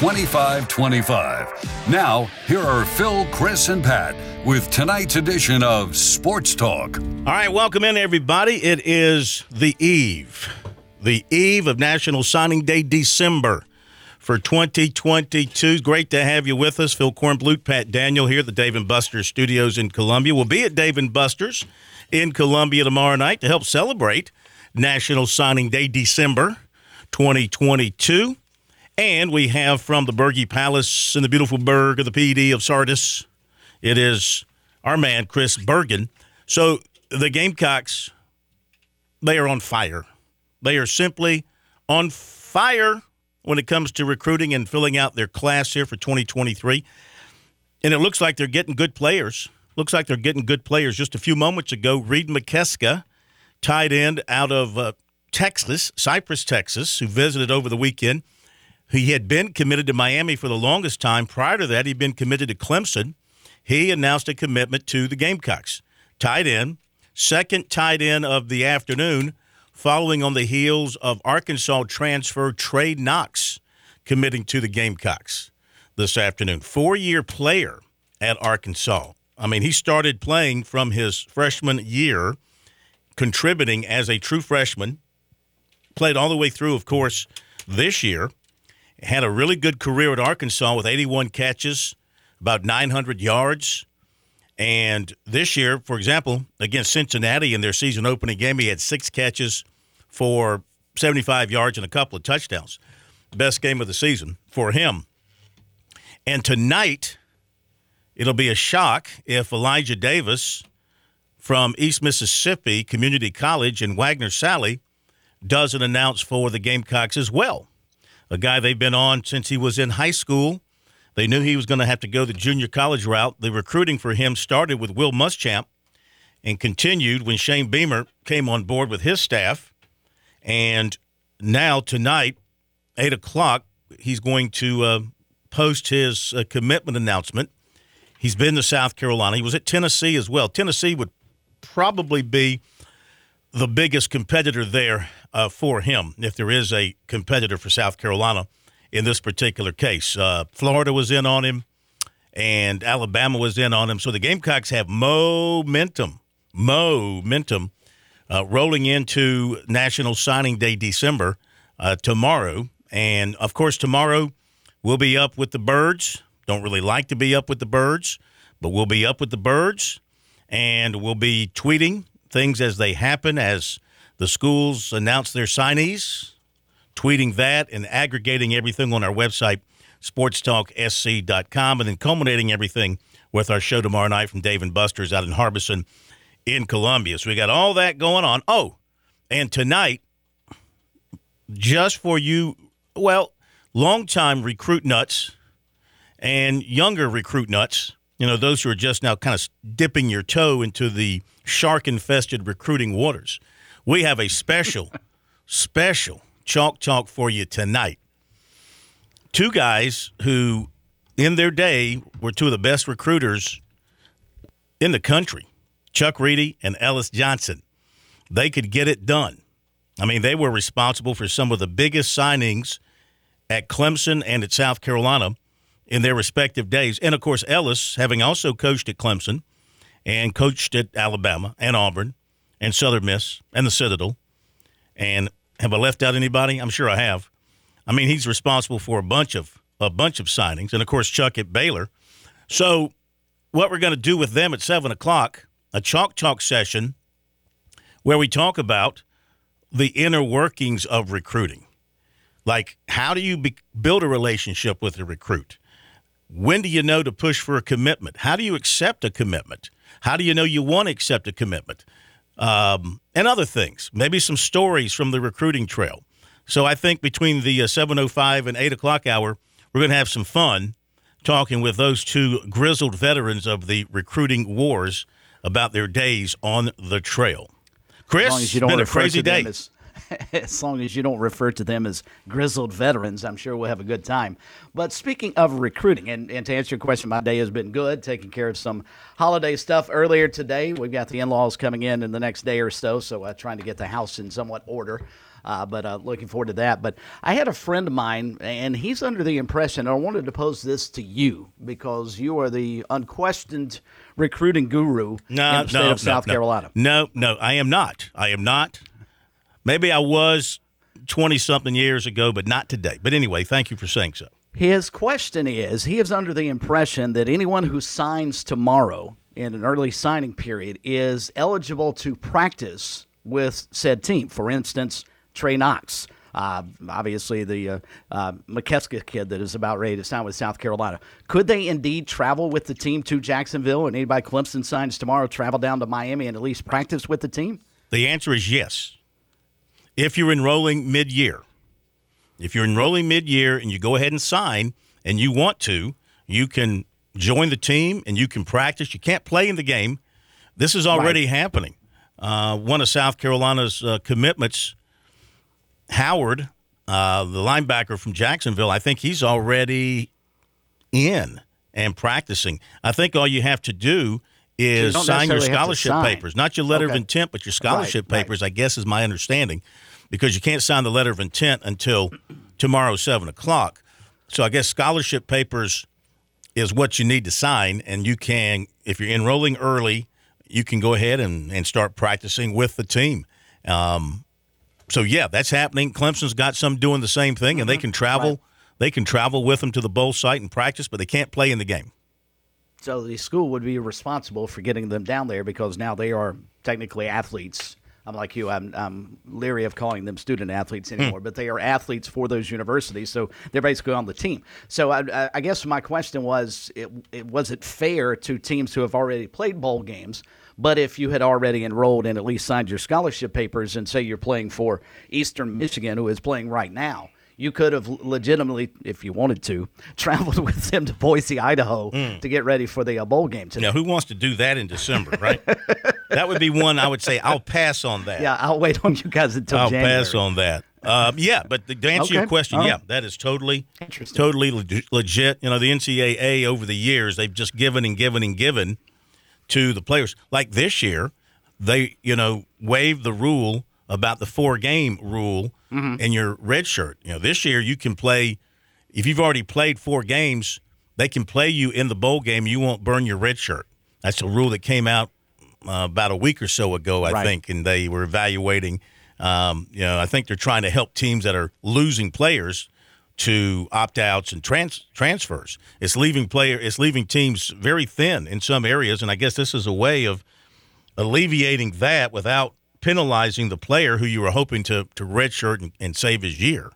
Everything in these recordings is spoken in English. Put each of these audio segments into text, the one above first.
2525. Now, here are Phil, Chris, and Pat with tonight's edition of Sports Talk. All right, welcome in, everybody. It is the eve, the eve of National Signing Day, December for 2022. Great to have you with us. Phil Kornblut, Pat Daniel here at the Dave and Buster's studios in Columbia. We'll be at Dave and Buster's in Columbia tomorrow night to help celebrate National Signing Day, December 2022. And we have from the Bergy Palace in the beautiful burg of the PD of Sardis, it is our man, Chris Bergen. So the Gamecocks, they are on fire. They are simply on fire when it comes to recruiting and filling out their class here for 2023. And it looks like they're getting good players. Looks like they're getting good players. Just a few moments ago, Reid Mikeska, tight end out of uh, Texas, Cypress, Texas, who visited over the weekend – he had been committed to Miami for the longest time. Prior to that, he'd been committed to Clemson. He announced a commitment to the Gamecocks. Tight end, second tight end of the afternoon, following on the heels of Arkansas transfer Trey Knox committing to the Gamecocks this afternoon. Four year player at Arkansas. I mean, he started playing from his freshman year, contributing as a true freshman. Played all the way through, of course, this year had a really good career at Arkansas with 81 catches, about 900 yards. And this year, for example, against Cincinnati in their season opening game, he had six catches for 75 yards and a couple of touchdowns. Best game of the season for him. And tonight, it'll be a shock if Elijah Davis from East Mississippi Community College in Wagner Sally doesn't announce for the Gamecocks as well a guy they've been on since he was in high school. They knew he was going to have to go the junior college route. The recruiting for him started with Will Muschamp and continued when Shane Beamer came on board with his staff. And now, tonight, 8 o'clock, he's going to uh, post his uh, commitment announcement. He's been to South Carolina. He was at Tennessee as well. Tennessee would probably be the biggest competitor there uh, for him if there is a competitor for South Carolina in this particular case. Uh, Florida was in on him, and Alabama was in on him. So the Gamecocks have momentum, momentum, uh, rolling into National Signing Day, December uh, tomorrow. And of course, tomorrow we'll be up with the birds. Don't really like to be up with the birds, but we'll be up with the birds, and we'll be tweeting things as they happen as the schools announce their signees, tweeting that and aggregating everything on our website, sportstalksc.com, and then culminating everything with our show tomorrow night from Dave and Buster's out in Harbison in Columbia. So we got all that going on. Oh, and tonight, just for you, well, longtime recruit nuts and younger recruit nuts, you know, those who are just now kind of dipping your toe into the shark infested recruiting waters. We have a special, special chalk talk for you tonight. Two guys who, in their day, were two of the best recruiters in the country Chuck Reedy and Ellis Johnson. They could get it done. I mean, they were responsible for some of the biggest signings at Clemson and at South Carolina in their respective days. And of course, Ellis, having also coached at Clemson and coached at Alabama and Auburn and Southern Miss and the Citadel. And have I left out anybody? I'm sure I have. I mean, he's responsible for a bunch of a bunch of signings, and of course Chuck at Baylor. So, what we're going to do with them at seven o'clock, a chalk talk session, where we talk about the inner workings of recruiting, like how do you be, build a relationship with a recruit? When do you know to push for a commitment? How do you accept a commitment? How do you know you want to accept a commitment? Um, and other things, maybe some stories from the recruiting trail. So I think between the uh, 7.05 and 8 o'clock hour, we're going to have some fun talking with those two grizzled veterans of the recruiting wars about their days on the trail. Chris, it's been a crazy day. As, as long as you don't refer to them as grizzled veterans, I'm sure we'll have a good time. But speaking of recruiting, and, and to answer your question, my day has been good, taking care of some holiday stuff earlier today. We've got the in laws coming in in the next day or so, so uh, trying to get the house in somewhat order. Uh, but uh, looking forward to that. But I had a friend of mine, and he's under the impression, and I wanted to pose this to you because you are the unquestioned recruiting guru no, in the state no, of South no, Carolina. No, no, I am not. I am not. Maybe I was 20 something years ago, but not today. But anyway, thank you for saying so. His question is he is under the impression that anyone who signs tomorrow in an early signing period is eligible to practice with said team. For instance, Trey Knox. Uh, obviously, the uh, uh, Mikeska kid that is about ready to sign with South Carolina. Could they indeed travel with the team to Jacksonville, and anybody Clemson signs tomorrow travel down to Miami and at least practice with the team? The answer is yes. If you're enrolling mid year, if you're enrolling mid year and you go ahead and sign and you want to, you can join the team and you can practice. You can't play in the game. This is already right. happening. Uh, one of South Carolina's uh, commitments Howard, uh, the linebacker from Jacksonville, I think he's already in and practicing. I think all you have to do is so sign your scholarship sign. papers, not your letter okay. of intent, but your scholarship right, papers. Right. I guess is my understanding, because you can't sign the letter of intent until tomorrow seven o'clock. So I guess scholarship papers is what you need to sign, and you can, if you're enrolling early, you can go ahead and, and start practicing with the team. Um, so yeah, that's happening. Clemson's got some doing the same thing, mm-hmm. and they can travel. Right. They can travel with them to the bowl site and practice, but they can't play in the game. So the school would be responsible for getting them down there because now they are technically athletes. I'm like you. I'm, I'm leery of calling them student athletes Hmm. anymore, but they are athletes for those universities. So they're basically on the team. So I, I guess my question was: it, it, Was it fair to teams who have already played bowl games? But if you had already enrolled and at least signed your scholarship papers, and say you're playing for Eastern Michigan, who is playing right now, you could have legitimately, if you wanted to, traveled with them to Boise, Idaho, mm. to get ready for the uh, bowl game today. Now, who wants to do that in December, right? that would be one I would say I'll pass on that. Yeah, I'll wait on you guys until I'll January. pass on that. Uh, yeah, but to answer okay. your question, right. yeah, that is totally, totally legit. You know, the NCAA over the years they've just given and given and given to the players. Like this year, they you know waived the rule about the four game rule mm-hmm. in your red shirt. You know, this year you can play if you've already played four games, they can play you in the bowl game. You won't burn your red shirt. That's a rule that came out uh, about a week or so ago, I right. think, and they were evaluating. Um, you know, I think they're trying to help teams that are losing players to opt outs and trans- transfers. It's leaving player. It's leaving teams very thin in some areas, and I guess this is a way of alleviating that without penalizing the player who you were hoping to to redshirt and, and save his year.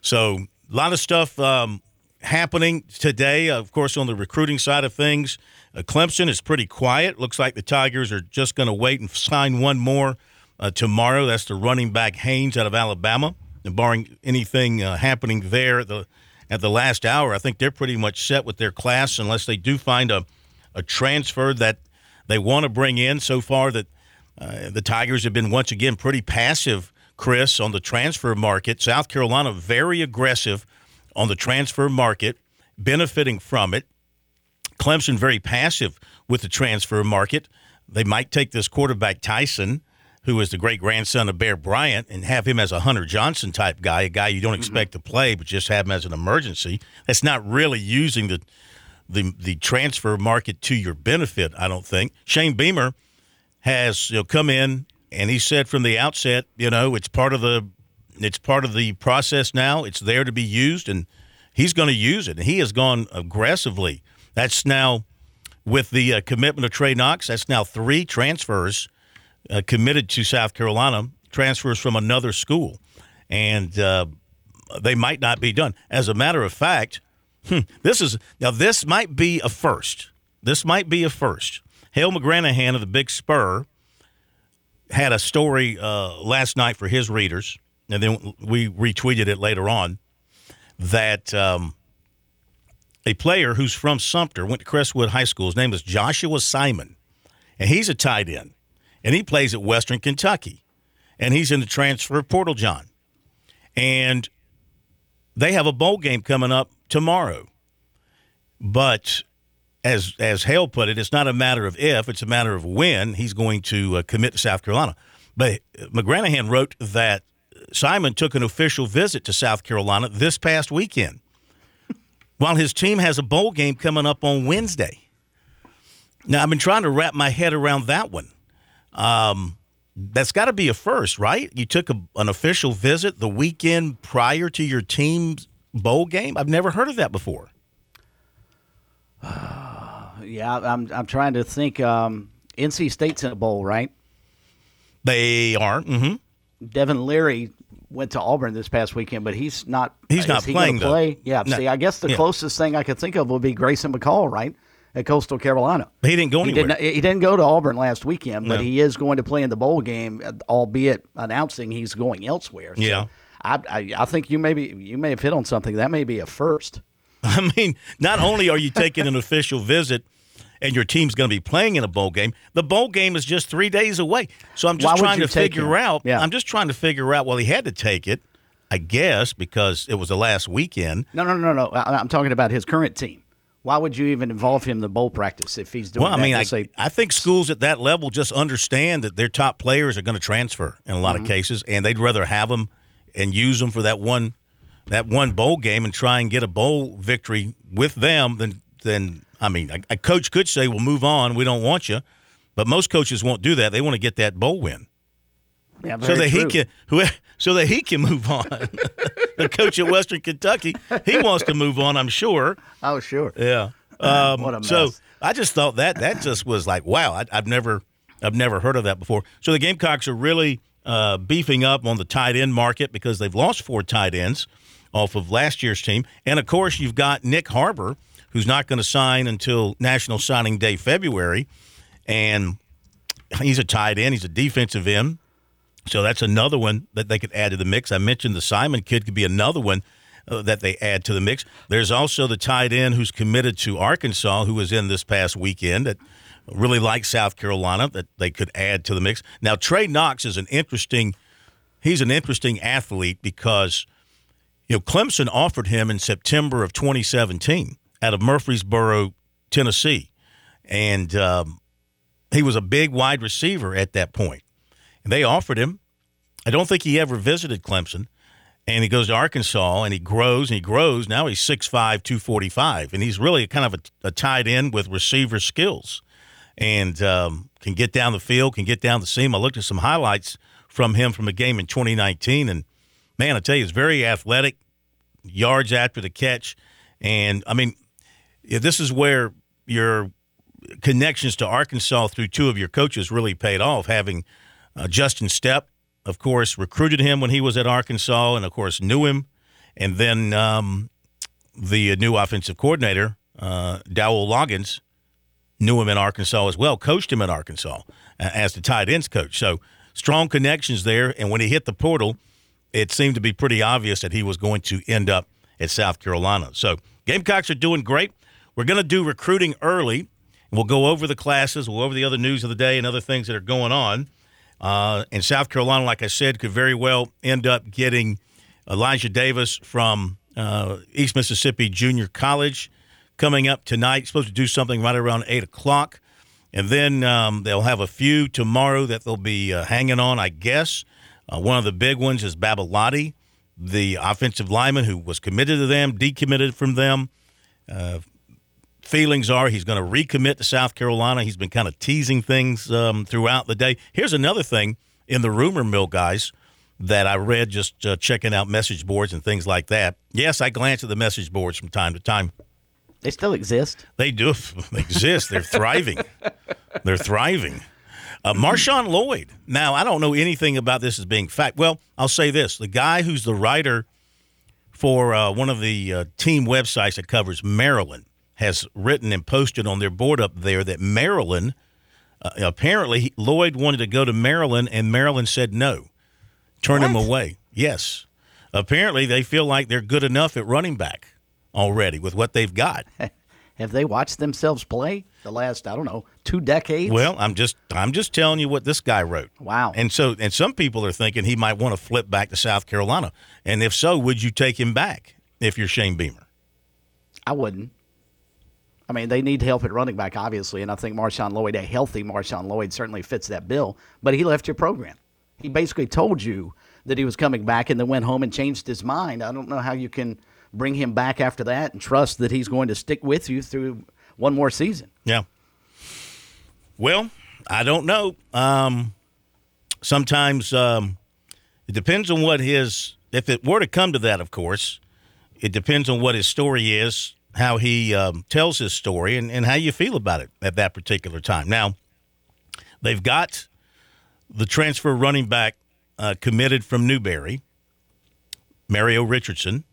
So a lot of stuff um, happening today. Of course, on the recruiting side of things, uh, Clemson is pretty quiet. Looks like the Tigers are just going to wait and sign one more uh, tomorrow. That's the running back Haynes out of Alabama. And barring anything uh, happening there at the at the last hour, I think they're pretty much set with their class unless they do find a a transfer that they want to bring in. So far, that uh, the Tigers have been once again pretty passive, Chris, on the transfer market. South Carolina very aggressive on the transfer market, benefiting from it. Clemson very passive with the transfer market. They might take this quarterback Tyson, who is the great grandson of Bear Bryant, and have him as a Hunter Johnson type guy, a guy you don't expect mm-hmm. to play, but just have him as an emergency. That's not really using the the the transfer market to your benefit, I don't think. Shane Beamer has you know, come in and he said from the outset, you know, it's part of the it's part of the process now. It's there to be used, and he's going to use it. And he has gone aggressively. That's now with the uh, commitment of Trey Knox. That's now three transfers uh, committed to South Carolina, transfers from another school, and uh, they might not be done. As a matter of fact, hmm, this is now this might be a first. This might be a first. Hale McGranahan of the Big Spur had a story uh, last night for his readers, and then we retweeted it later on that um, a player who's from Sumter, went to Crestwood High School. His name is Joshua Simon, and he's a tight end, and he plays at Western Kentucky, and he's in the transfer portal, John. And they have a bowl game coming up tomorrow. But as as Hale put it, it's not a matter of if; it's a matter of when he's going to uh, commit to South Carolina. But McGranahan wrote that Simon took an official visit to South Carolina this past weekend, while his team has a bowl game coming up on Wednesday. Now, I've been trying to wrap my head around that one. Um, that's got to be a first, right? You took a, an official visit the weekend prior to your team's bowl game. I've never heard of that before. Yeah, I'm I'm trying to think. Um, NC State's in a bowl, right? They are. Mm-hmm. Devin Leary went to Auburn this past weekend, but he's not. He's not he playing. Play? Yeah. No. See, I guess the Yeah. closest thing I could think of would be Grayson McCall, right, at Coastal Carolina. He didn't go He anywhere. didn't. He didn't go to Auburn last weekend, but No. he is going to play in the bowl game, albeit announcing he's going elsewhere. So Yeah. I, I, I think you may be, you may have hit on something that may be a first. I mean, not only are you taking an official visit and your team's going to be playing in a bowl game, the bowl game is just three days away. So I'm just would trying to figure him? out. Yeah. I'm just trying to figure out. Well, he had to take it, I guess, because it was the last weekend. No, no, no, no. I'm talking about his current team. Why would you even involve him in the bowl practice if he's doing Well, I mean, I, say- I think schools at that level just understand that their top players are going to transfer in a lot Mm-hmm. of cases, and they'd rather have them and use them for that one that one bowl game and try and get a bowl victory with them than than I mean, a, a coach could say, "Well, move on. We don't want you," but most coaches won't do that. They want to get that bowl win yeah, so that true. he can so that he can move on. the coach at Western Kentucky, he wants to move on. I'm sure. Oh, sure. Yeah. Um, What a mess. So. I just thought that that just was like wow. I, I've never I've never heard of that before. So the Gamecocks are really uh, beefing up on the tight end market because they've lost four tight ends off of last year's team, and of course you've got Nyck Harbor, who's not going to sign until National Signing Day February, and he's a tight end. He's a defensive end. So that's another one that they could add to the mix. I mentioned the Simon kid could be another one uh, that they add to the mix. There's also the tight end who's committed to Arkansas, who was in this past weekend that really likes South Carolina that they could add to the mix. Now Trey Knox is an interesting. He's an interesting athlete because you know Clemson offered him in September of 2017 out of Murfreesboro, Tennessee, and um, he was a big wide receiver at that point. And they offered him. I don't think he ever visited Clemson. And he goes to Arkansas and he grows and he grows. Now he's 6'5, 245. And he's really kind of a, a tight end with receiver skills and um, can get down the field, can get down the seam. I looked at some highlights from him from a game in 2019. And man, I tell you, he's very athletic, yards after the catch. And I mean, this is where your connections to Arkansas through two of your coaches really paid off. Having uh, Justin Stepp, of course, recruited him when he was at Arkansas, and of course knew him, and then um, the new offensive coordinator, uh, Dowell Loggins, knew him in Arkansas as well, coached him in Arkansas uh, as the tight ends coach. So strong connections there. And when he hit the portal, it seemed to be pretty obvious that he was going to end up at South Carolina. So Gamecocks are doing great. We're going to do recruiting early. We'll go over the classes, we'll go over the other news of the day and other things that are going on. Uh, and South Carolina, like I said, could very well end up getting Elijah Davis from uh, East Mississippi Junior College coming up tonight. Supposed to do something right around 8 o'clock. And then um, they'll have a few tomorrow that they'll be uh, hanging on, I guess. Uh, one of the big ones is Babalade, the offensive lineman who was committed to them, decommitted from them. Feelings are he's going to recommit to South Carolina. He's been kind of teasing things um, throughout the day. Here's another thing in the rumor mill, guys, that I read just uh, checking out message boards and things like that. Yes, I glance at the message boards from time to time. They still exist. They do they exist. They're thriving. They're thriving. Uh, Marshawn Lloyd. Now, I don't know anything about this as being fact. Well, I'll say this: the guy who's the writer for uh, one of the uh, team websites that covers Maryland has written and posted on their board up there that Maryland uh, apparently Lloyd wanted to go to Maryland and Maryland said no, turned him away. Yes, apparently they feel like they're good enough at running back already with what they've got. Have they watched themselves play the last, I don't know, two decades? Well, I'm just I'm just telling you what this guy wrote. Wow. And so and some people are thinking he might want to flip back to South Carolina. And if so, would you take him back if you're Shane Beamer? I wouldn't. I mean, they need help at running back, obviously, and I think Marshawn Lloyd, a healthy Marshawn Lloyd, certainly fits that bill. But he left your program. He basically told you that he was coming back and then went home and changed his mind. I don't know how you can bring him back after that and trust that he's going to stick with you through one more season. Yeah. Well, I don't know. Um, sometimes um, it depends on what his. If it were to come to that, of course, it depends on what his story is, how he um, tells his story, and, and how you feel about it at that particular time. Now, they've got the transfer running back uh, committed from Newberry, Mario Richardson.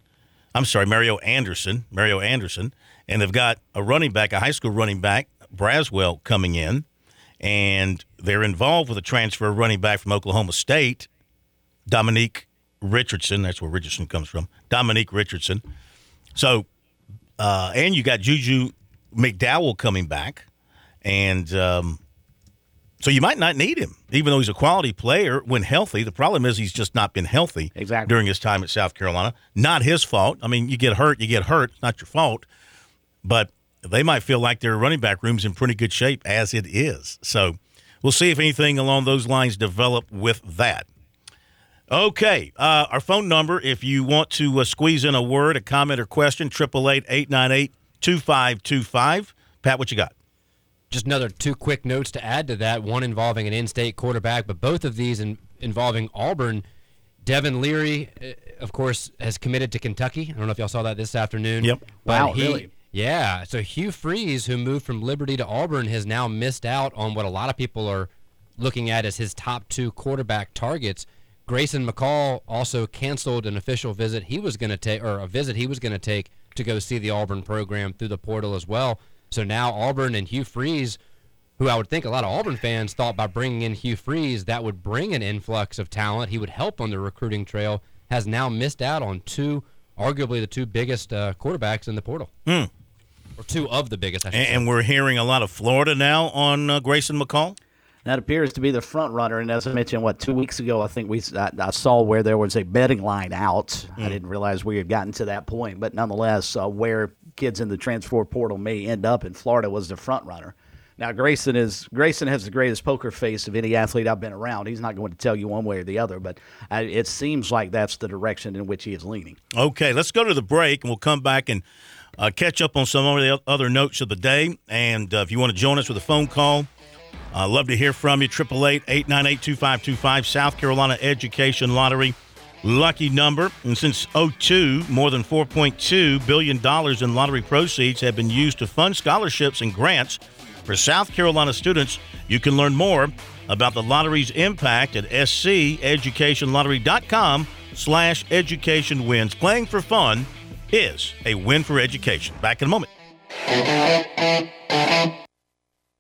I'm sorry, Mario Anderson, Mario Anderson, and they've got a running back, a high school running back, Braswell, coming in, and they're involved with a transfer running back from Oklahoma State, Dominique Richardson. That's where Richardson comes from, Dominique Richardson. So, uh, and you got Juju McDowell coming back, and um, so you might not need him, even though he's a quality player when healthy. The problem is he's just not been healthy exactly. during his time at South Carolina. Not his fault. I mean, you get hurt, you get hurt. It's not your fault. But they might feel like their running back room's in pretty good shape as it is. So we'll see if anything along those lines develop with that. Okay, uh, our phone number, if you want to uh, squeeze in a word, a comment, or question, 888 898 2525. Pat, what you got? Just another two quick notes to add to that. One involving an in-state quarterback, but both of these in, involving Auburn. Devin Leary, uh, of course, has committed to Kentucky. I don't know if y'all saw that this afternoon. Yep. Wow, he, really? Yeah. So Hugh Freeze, who moved from Liberty to Auburn, has now missed out on what a lot of people are looking at as his top two quarterback targets. Grayson McCall also canceled an official visit he was going to take, or a visit he was going to take to go see the Auburn program through the portal as well. So now Auburn and Hugh Freeze, who I would think a lot of Auburn fans thought by bringing in Hugh Freeze that would bring an influx of talent, he would help on the recruiting trail, has now missed out on two, arguably the two biggest uh, quarterbacks in the portal. Hmm. Or two of the biggest, I And, say. and we're hearing a lot of Florida now on uh, Grayson McCall. That appears to be the front runner. And as I mentioned, what two weeks ago, I think we I, I saw where there was a betting line out. I didn't realize we had gotten to that point, but nonetheless, uh, where kids in the transfer portal may end up in Florida was the front runner. Now Grayson is Grayson has the greatest poker face of any athlete I've been around. He's not going to tell you one way or the other, but uh, it seems like that's the direction in which he is leaning. Okay, let's go to the break, and we'll come back and uh, catch up on some of the other notes of the day. And uh, if you want to join us with a phone call, I'd love to hear from you. 888-898-2525, South Carolina Education Lottery. Lucky number. And since 02, more than $4.2 billion in lottery proceeds have been used to fund scholarships and grants for South Carolina students. You can learn more about the lottery's impact at sceducationlottery.com slash education wins. Playing for fun is a win for education. Back in a moment.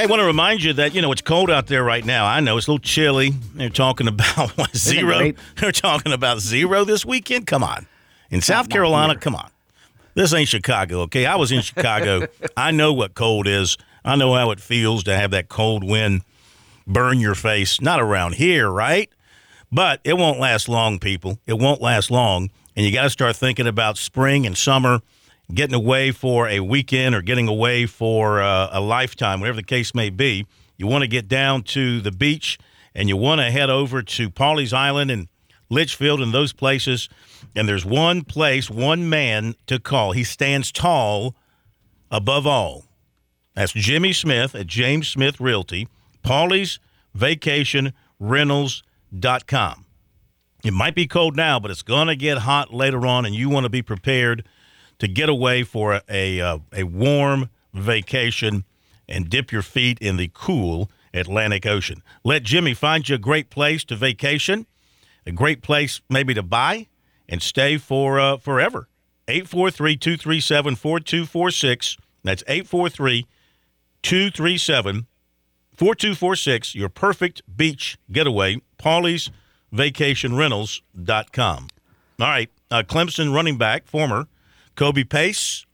Hey, I want to remind you that you know it's cold out there right now. I know it's a little chilly. They're talking about what, zero. They're talking about zero this weekend. Come on, in South Carolina, come on. This ain't Chicago, okay? I was in Chicago. I know what cold is. I know how it feels to have that cold wind burn your face. Not around here, right? But it won't last long, people. It won't last long. And you got to start thinking about spring and summer, getting away for a weekend or getting away for uh, a lifetime, whatever the case may be. You want to get down to the beach and you want to head over to Pawleys Island and Litchfield and those places. And there's one place, one man to call. He stands tall above all. That's Jimmy Smith at James Smith Realty, Pawleys Vacation Rentals.com. It might be cold now, but it's going to get hot later on, and you want to be prepared to get away for a, a, a warm vacation and dip your feet in the cool Atlantic Ocean. Let Jimmy find you a great place to vacation, a great place maybe to buy and stay for uh, forever. 843 237 4246. That's 843 237 4246. Your perfect beach getaway. Pawleys Vacation Rentals.com. All right. Uh, Clemson running back, former Kobe Pace,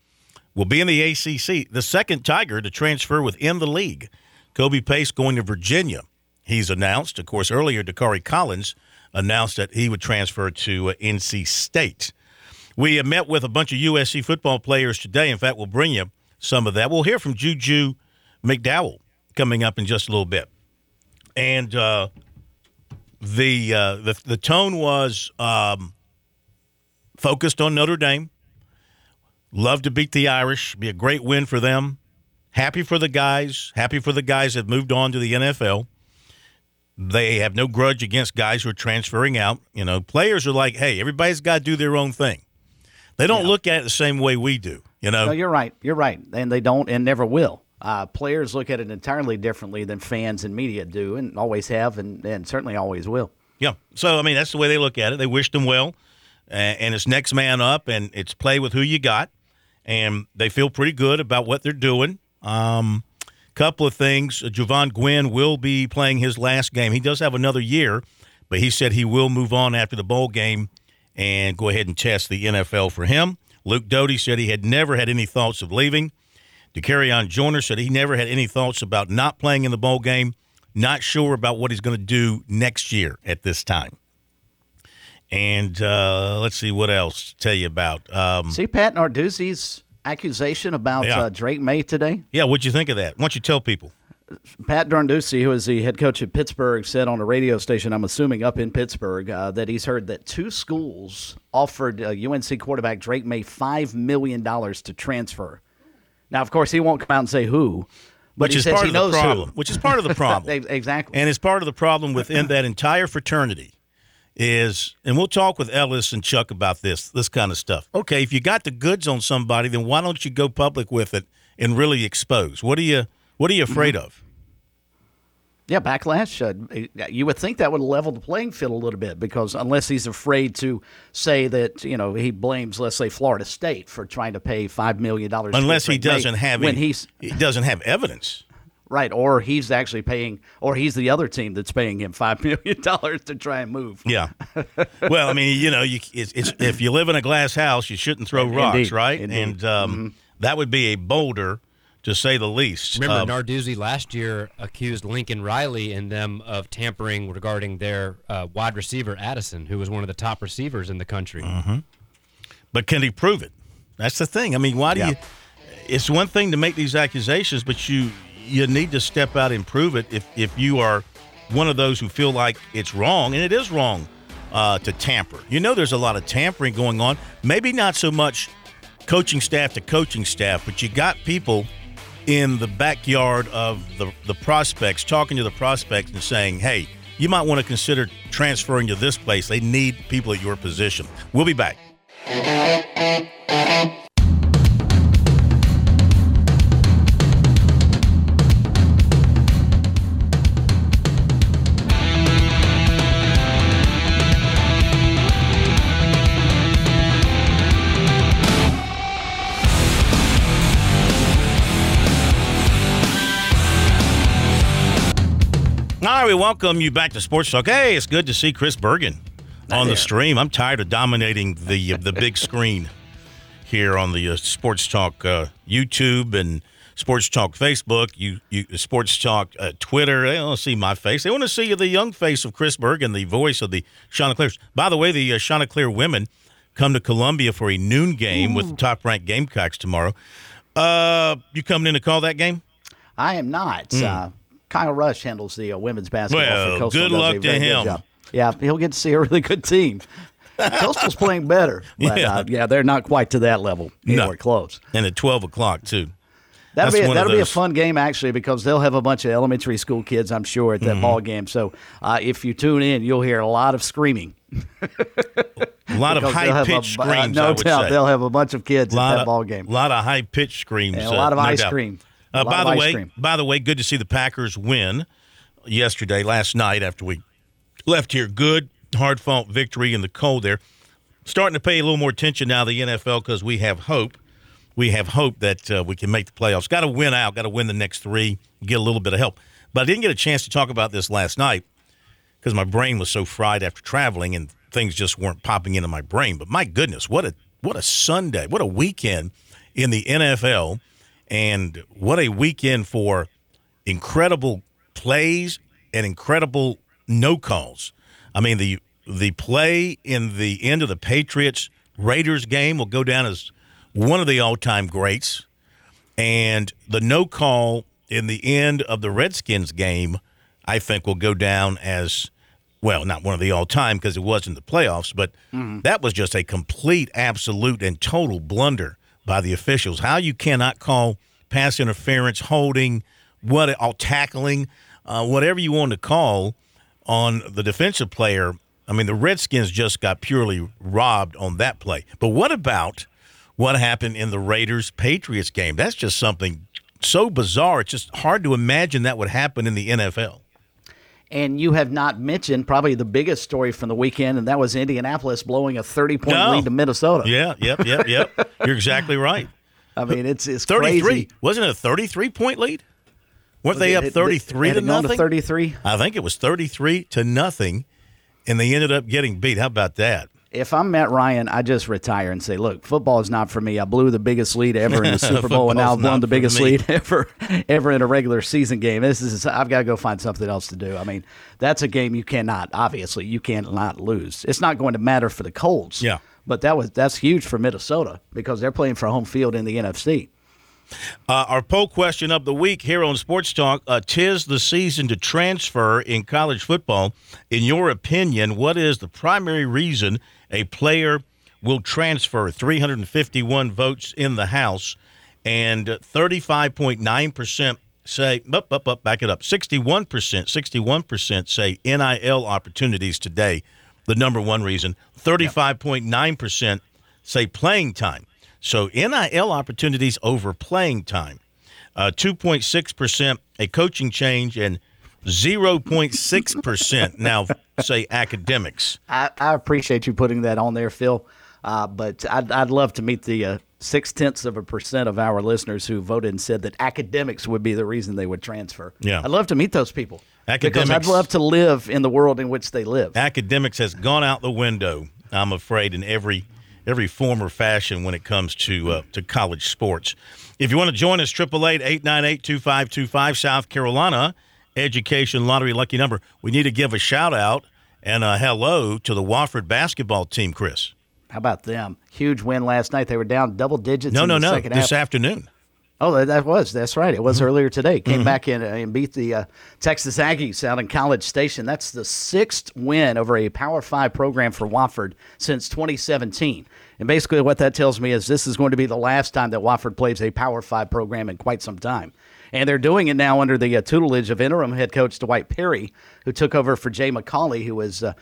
will be in the ACC. The second Tiger to transfer within the league. Kobe Pace going to Virginia. He's announced, of course, earlier, Dacari Collins announced that he would transfer to uh, NC State. We have met with a bunch of USC football players today. In fact, we'll bring you some of that. We'll hear from Juju McDowell coming up in just a little bit. And uh, the, uh, the the tone was um, focused on Notre Dame. Love to beat the Irish. Be a great win for them. Happy for the guys. Happy for the guys that moved on to the NFL. They have no grudge against guys who are transferring out. You know, players are like, hey, everybody's got to do their own thing. They don't look at it the same way we do. You know, No, you're right. You're right. And they don't and never will. Uh, players look at it entirely differently than fans and media do, and always have, and, and certainly always will. Yeah. So I mean, that's the way they look at it. They wish them well, and, and it's next man up, and it's play with who you got, and they feel pretty good about what they're doing. Um, couple of things. Uh, Jovaughn Gwyn will be playing his last game. He does have another year, but he said he will move on after the bowl game and go ahead and test the NFL for him. Luke Doty said he had never had any thoughts of leaving. Dakereon Joyner said he never had any thoughts about not playing in the bowl game, not sure about what he's going to do next year at this time. And uh, let's see what else to tell you about. Um, See Pat Narduzzi's accusation about Yeah. uh, Drake Maye today? yeah, what'd you think of that? Why don't you tell people? Pat Narduzzi, who is the head coach at Pittsburgh, said on a radio station, I'm assuming up in Pittsburgh, uh, that he's heard that two schools offered uh, UNC quarterback Drake Maye $5 million to transfer. Now, of course, he won't come out and say who, but Which he says he of knows who. Which is part of the problem. Exactly. And it's part of the problem within that entire fraternity is, and we'll talk with Ellis and Chuck about this, this kind of stuff. Okay, if you got the goods on somebody, then why don't you go public with it and really expose? What are you What are you afraid Mm-hmm. of? Yeah, backlash. Uh, you would think that would level the playing field a little bit because unless he's afraid to say that you know he blames, let's say, Florida State for trying to pay five million dollars, Unless he doesn't have when any, he's he doesn't have evidence. Right, or he's actually paying, or he's the other team that's paying him five million dollars to try and move. Yeah. well, I mean, you know, you, it's, it's, if you live in a glass house, you shouldn't throw rocks, Indeed. right? Indeed. And um, that would be a boulder, to say the least. Remember, Um, Narduzzi last year accused Lincoln Riley and them of tampering regarding their uh, wide receiver Addison, who was one of the top receivers in the country. Mm-hmm. but can he prove it? That's the thing. I mean, why do Yeah. you? it's one thing to make these accusations, but you you need to step out and prove it if if you are one of those who feel like it's wrong, and it is wrong uh, to tamper. You know, there's a lot of tampering going on. Maybe not so much coaching staff to coaching staff, but you got people in the backyard of the the prospects talking to the prospects and saying, "Hey, you might want to consider transferring to this place. They need people at your position." We'll be back. Welcome you back to Sports Talk. Hey, it's good to see Chris Bergen on the stream. I'm tired of dominating the uh, the big screen here on the uh, Sports Talk uh, YouTube and Sports Talk Facebook, you, you Sports Talk uh, Twitter. They don't see my face. They want to see the young face of Chris Bergen, the voice of the Chanticleers. By the way, the uh, Chanticleer women come to Columbia for a noon game with the top-ranked Gamecocks tomorrow. Uh, you coming in to call that game? I am not. Uh, Kyle Rush handles the uh, women's basketball. Well, for Coastal. good luck to him. job. Yeah, he'll get to see a really good team. Coastal's playing better, but Yeah. uh, yeah, they're not quite to that level. No. Close. And at 12 o'clock, too. That'll That's be a, that'll be a fun game actually because they'll have a bunch of elementary school kids, I'm sure, at that Mm-hmm. ball game. So uh, if you tune in, you'll hear a lot of screaming. A lot of Because they'll have a high-pitched bu- uh, screams, I no would doubt, say. they'll have a bunch of kids at that of, ball game. A lot of high-pitched screams. And a uh, lot of no ice doubt. cream. Uh, by the way, cream. by the way, good to see the Packers win yesterday, last night after we left here. Good, hard fought victory in the cold there. Starting to pay a little more attention now to the NFL because we have hope. We have hope that uh, we can make the playoffs. Got to win out. Got to win the next three. Get a little bit of help. But I didn't get a chance to talk about this last night because my brain was so fried after traveling and things just weren't popping into my brain. But my goodness, what a what a Sunday, what a weekend in the NFL, and what a weekend for incredible plays and incredible no calls. I mean the the play in the end of the Patriots Raiders game will go down as one of the all time greats. And the no call in the end of the Redskins game, I think, will go down as well, not one of the all time because it wasn't the playoffs, but mm-hmm. that was just a complete, absolute, and total blunder by the officials. How you cannot call pass interference, holding, what all tackling, uh, whatever you want to call on the defensive player. I mean, the Redskins just got purely robbed on that play. But what about what happened in the Raiders Patriots game? That's just something so bizarre. It's just hard to imagine that would happen in the NFL. And you have not mentioned probably the biggest story from the weekend, and that was Indianapolis blowing a 30 point No. lead to Minnesota. Yeah, yep, yep, yep. You're exactly right. I mean, it's it's 33. crazy. Wasn't it a 33 point lead? Weren't they up 33 had to nothing? 33. I think it was 33 to nothing, and they ended up getting beat. How about that? If I'm Matt Ryan, I just retire and say, "Look, football is not for me. I blew the biggest lead ever in the Super Bowl, and now I've blown the biggest me." lead ever, ever in a regular season game. This is I've got to go find something else to do. I mean, that's a game you cannot, obviously, you cannot lose. It's not going to matter for the Colts. Yeah. but that was that's huge for Minnesota because they're playing for home field in the NFC. Uh, our poll question of the week here on Sports Talk: uh, Tis the season to transfer in college football. In your opinion, what is the primary reason a player will transfer? 351 votes in the House, and 35.9 percent say up, up, up, back it up. 61 percent, 61 percent say NIL opportunities today. The number one reason. 35.9 percent say playing time. So NIL opportunities over playing time. Uh, 2.6% a coaching change and 0.6% now say academics. I, I appreciate you putting that on there, Phil. Uh, but I'd, I'd love to meet the uh, six tenths of a percent of our listeners who voted and said that academics would be the reason they would transfer. Yeah. I'd love to meet those people. Because I'd love to live in the world in which they live. Academics has gone out the window, I'm afraid, in every every form or fashion when it comes to uh, to college sports. If you want to join us, 888-898-2525, South Carolina Education Lottery Lucky Number. We need to give a shout out and a hello to the Wofford basketball team, Chris. How about them? Huge win last night. They were down double digits No, in no, the no. This half. afternoon. Oh, that, was. That's right. It was earlier today. Came back in uh, and beat the uh, Texas Aggies out in College Station. That's the sixth win over a Power Five program for Wofford since 2017. And basically, what that tells me is this is going to be the last time that Wofford plays a Power Five program in quite some time. And they're doing it now under the uh, tutelage of interim head coach Dwight Perry, who took over for Jay McAuley, who was uh,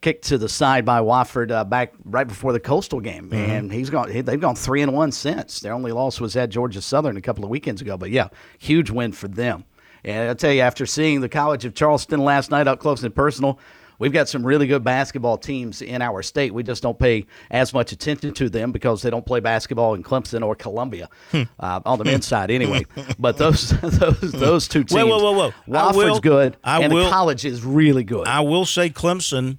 kicked to the side by Wofford uh, back right before the Coastal game, and he's gone. he- They've gone three and one since. Their only loss was at Georgia Southern a couple of weekends ago, but yeah, huge win for them. And I'll tell you, after seeing the College of Charleston last night up close and personal, we've got some really good basketball teams in our state. We just don't pay as much attention to them because they don't play basketball in Clemson or Columbia uh, on the men's side, anyway. But those those those two teams, Whoa, whoa, whoa, whoa. I will- good, I and will- the college is really good. I will say Clemson,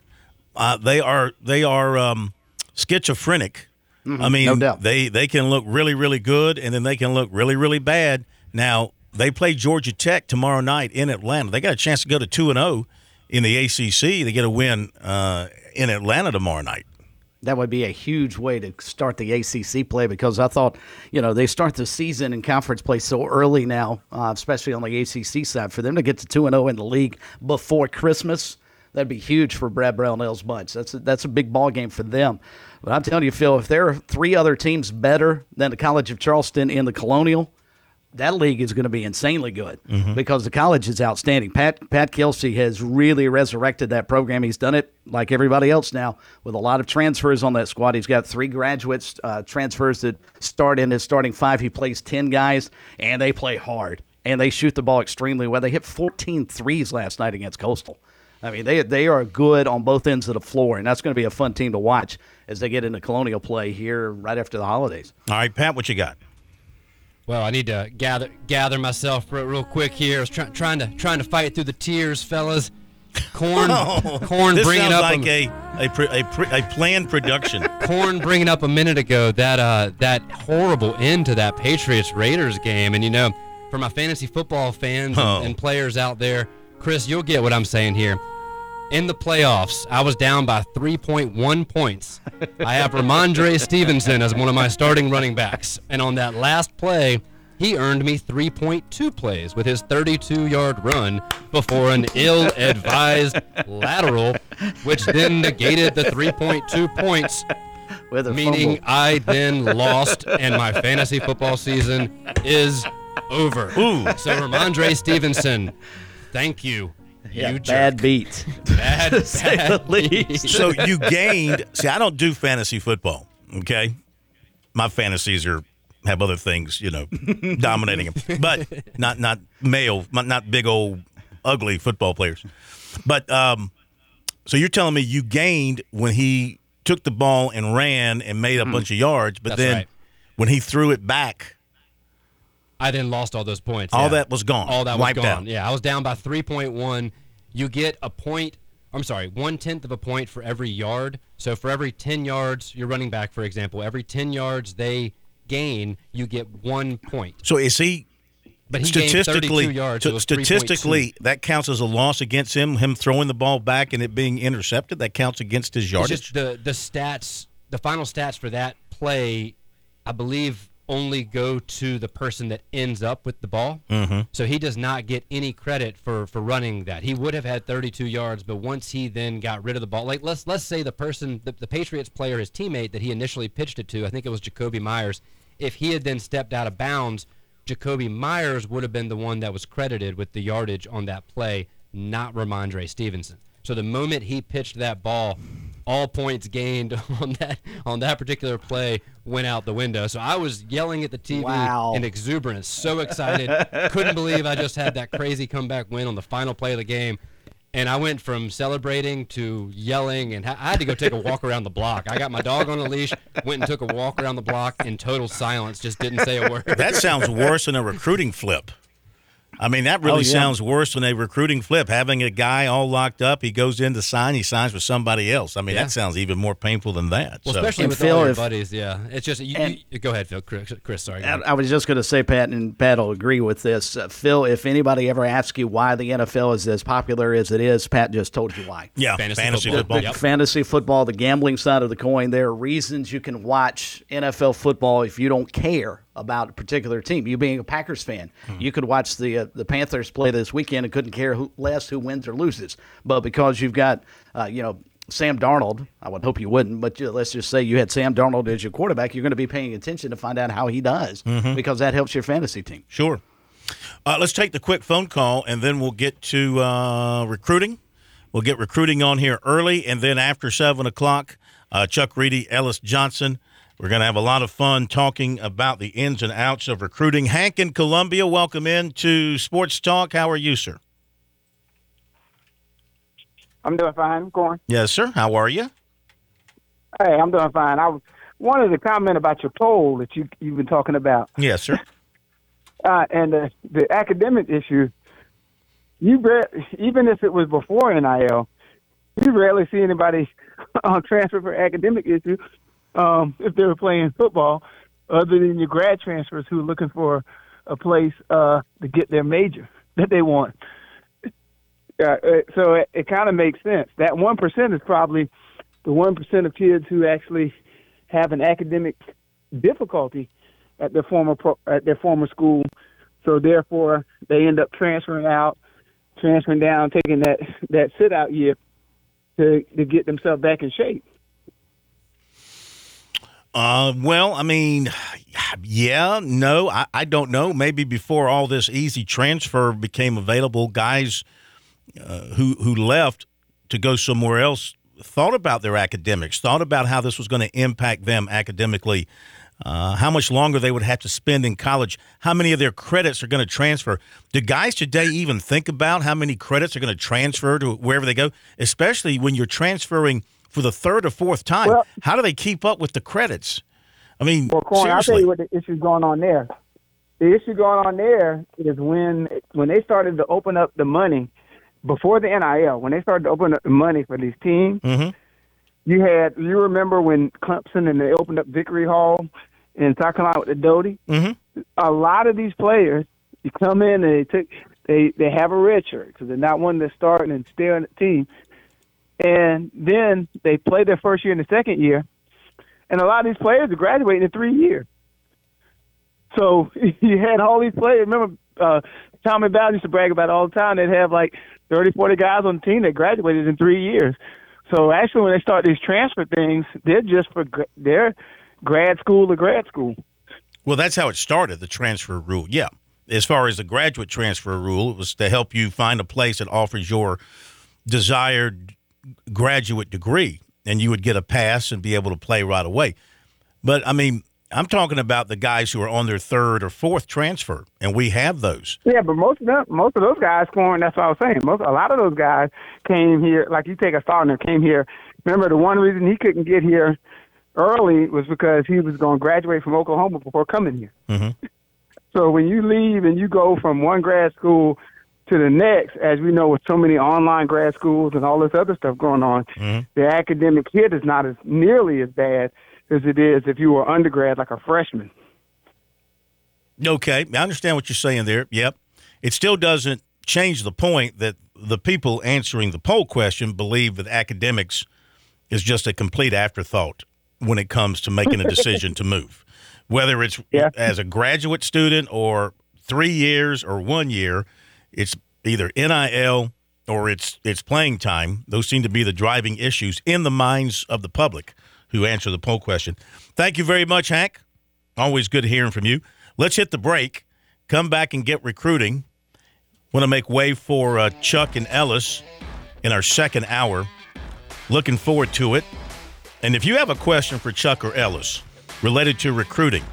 uh, they are they are um, schizophrenic. I mean, Mm-hmm. no doubt. they they can look really really good, and then they can look really really bad. Now they play Georgia Tech tomorrow night in Atlanta. They got a chance to go to two and zero in the ACC. They get a win uh, in Atlanta tomorrow night. that would be a huge way to start the ACC play because I thought, you know, they start the season in conference play so early now, uh, especially on the ACC side. For them to get to two and zero in the league before Christmas, that'd be huge for Brad Brownell's bunch. That's a, that's a big ball game for them. But I'm telling you, Phil, if there are three other teams better than the College of Charleston in the Colonial, that league is going to be insanely good because the college is outstanding. Pat Pat Kelsey has really resurrected that program. He's done it like everybody else now with a lot of transfers on that squad. He's got three graduates uh, transfers that start in his starting five. He plays ten guys, and they play hard and they shoot the ball extremely well. They hit 14 threes last night against Coastal. I mean, they they are good on both ends of the floor, and that's going to be a fun team to watch as they get into Colonial play here right after the holidays. All right, Pat, what you got? Well, I need to gather gather myself real, real quick here. I was try, trying to trying to fight through the tears, fellas. Corn, corn, this bringing sounds up like a, a a, a, a planned production. corn bringing up a minute ago that uh that horrible end to that Patriots Raiders game, and you know, for my fantasy football fans and, Oh. and players out there, Chris, you'll get what I'm saying here. In the playoffs, I was down by 3.1 points. I have Rhamondre Stevenson as one of my starting running backs, and on that last play, he earned me 3.2 plays with his 32-yard run before an ill-advised lateral, which then negated the 3.2 points With a meaning fumble. I then lost and my fantasy football season is over. Ooh. So Rhamondre Stevenson, thank you. Yeah, you bad jerk. beat. Bad, to say the bad least. so you gained. See, I don't do fantasy football. Okay, my fantasies are have other things, you know, dominating them, but not not male, not, not big old ugly football players. But um, so you're telling me you gained when he took the ball and ran and made a bunch of yards, but That's then right. when he threw it back, I then lost all those points. all yeah. that was gone. All that was gone. out. Yeah, I was down by 3.1. You get a point. I'm sorry, one tenth of a point for every yard. So for every 10 yards, your running back, for example, every 10 yards they gain, you get one point. So is he But he statistically, yards. so statistically, 3.2. that counts as a loss against him. Him throwing the ball back and it being intercepted, that counts against his yardage. just the the stats, the final stats for that play, I believe, only go to the person that ends up with the ball. Mm-hmm. So he does not get any credit for for running that. He would have had 32 yards, but once he then got rid of the ball, like let's let's say the person, the, the Patriots player, his teammate that he initially pitched it to, I think it was Jakobi Meyers. If he had then stepped out of bounds, Jakobi Meyers would have been the one that was credited with the yardage on that play, not Rhamondre Stevenson. So the moment he pitched that ball, all points gained on that on that particular play went out the window. So I was yelling at the TV Wow. in exuberance, so excited, couldn't believe I just had that crazy comeback win on the final play of the game. And I went from celebrating to yelling, and I had to go take a walk around the block. I got my dog on a leash, went and took a walk around the block in total silence, just didn't say a word. that sounds worse than a recruiting flip. I mean, that really Oh, yeah. sounds worse than a recruiting flip. Having a guy all locked up, he goes in to sign, he signs with somebody else. I mean, Yeah. that sounds even more painful than that. Well, so. especially And with Phil, all your if- buddies, yeah. It's just you, And- you- go ahead, Phil. Chris, Chris sorry. I. I was just going to say, Pat, and Pat will agree with this. Uh, Phil, if anybody ever asks you why the NFL is as popular as it is, Pat just told you why. yeah, Fantasy fantasy, football. football. Yep. Fantasy football, the gambling side of the coin, there are reasons you can watch NFL football if you don't care about a particular team. You being a Packers fan, mm-hmm. you could watch the uh, the Panthers play this weekend and couldn't care who, less who wins or loses. But because you've got uh, you know Sam Darnold, I would hope you wouldn't, but you, let's just say you had Sam Darnold as your quarterback, you're going to be paying attention to find out how he does mm-hmm. because that helps your fantasy team. Sure. Uh, let's take the quick phone call and then we'll get to uh, recruiting. We'll get recruiting on here early, and then after 7 o'clock, uh, Chuck Reedy, Ellis Johnson. We're going to have a lot of fun talking about the ins and outs of recruiting. Hank in Columbia, welcome in to Sports Talk. How are you, sir? I'm doing fine. Going. Yes, sir. How are you? Hey, I'm doing fine. I wanted to comment about your poll that you you've been talking about. Yes, sir. uh, and the, the academic issue. You re- even if it was before NIL, you rarely see anybody on transfer for academic issue um, if they were playing football, other than your grad transfers who are looking for a place uh, to get their major that they want. Uh, so it, it kind of makes sense. That one percent is probably the one percent of kids who actually have an academic difficulty at their former pro, at their former school. So therefore, they end up transferring out, transferring down, taking that that sit out year to to get themselves back in shape. Uh, well, I mean, yeah, no, I, I don't know. Maybe before all this easy transfer became available, guys uh, who who left to go somewhere else thought about their academics, thought about how this was going to impact them academically, uh, how much longer they would have to spend in college, how many of their credits are going to transfer. Do guys today even think about how many credits are going to transfer to wherever they go, especially when you're transferring for the third or fourth time? Well, how do they keep up with the credits? I mean, well, Corn, I'll tell you what the issue going on there. The issue going on there is when when they started to open up the money – before the NIL, when they started to open up the money for these teams, mm-hmm. you had you remember when Clemson and they opened up Victory Hall in South Carolina with the Doty. Mm-hmm. A lot of these players, you come in and they took they they have a red shirt because they're not one that's starting and stay on the team, and then they play their first year and the second year, and a lot of these players are graduating in three years. So you had all these players. Remember, uh, Tommy Bowden used to brag about all the time. They'd have like 30, 40 guys on the team that graduated in three years. So actually, when they start these transfer things, they're just for they're grad school to grad school. Well, that's how it started. The transfer rule, yeah. As far as the graduate transfer rule, it was to help you find a place that offers your desired graduate degree, and you would get a pass and be able to play right away. But I mean, I'm talking about the guys who are on their third or fourth transfer, and we have those. Yeah, but most of them, most of those guys scoring. That's what I was saying. Most, a lot of those guys came here. Like you take a starter came here. Remember, the one reason he couldn't get here early was because he was going to graduate from Oklahoma before coming here. Mm-hmm. So when you leave and you go from one grad school to the next, as we know with so many online grad schools and all this other stuff going on, mm-hmm. the academic hit is not as nearly as bad as it is if you were undergrad like a freshman. Okay, I understand what you're saying there. Yep. It still doesn't change the point that the people answering the poll question believe that academics is just a complete afterthought when it comes to making a decision to move. Whether it's yeah. as a graduate student or three years or one year, it's either NIL or it's it's playing time. Those seem to be the driving issues in the minds of the public who answer the poll question. Thank you very much, Hank. Always good hearing from you. Let's hit the break. Come back and get recruiting. Want to make way for uh, Chuck and Ellis in our second hour. Looking forward to it. And if you have a question for Chuck or Ellis related to recruiting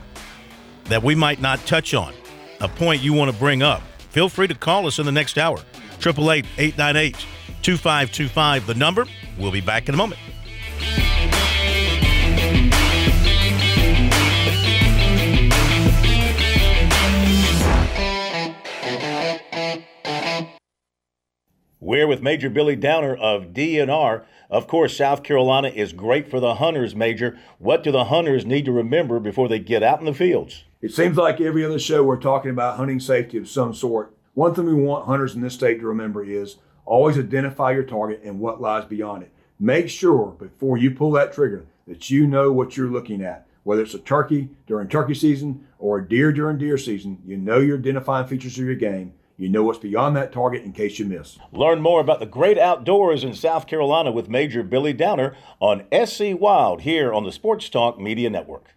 that we might not touch on, a point you want to bring up, feel free to call us in the next hour. 888 898 2525, the number. We'll be back in a moment. We're with Major Billy Downer of DNR. Of course, South Carolina is great for the hunters, Major. What do the hunters need to remember before they get out in the fields? It seems like every other show we're talking about hunting safety of some sort. One thing we want hunters in this state to remember is always identify your target and what lies beyond it. Make sure before you pull that trigger that you know what you're looking at. Whether it's a turkey during turkey season or a deer during deer season, you know your identifying features of your game. You know what's beyond that target in case you miss. Learn more about the great outdoors in South Carolina with Major Billy Downer on SC Wild here on the Sports Talk Media Network.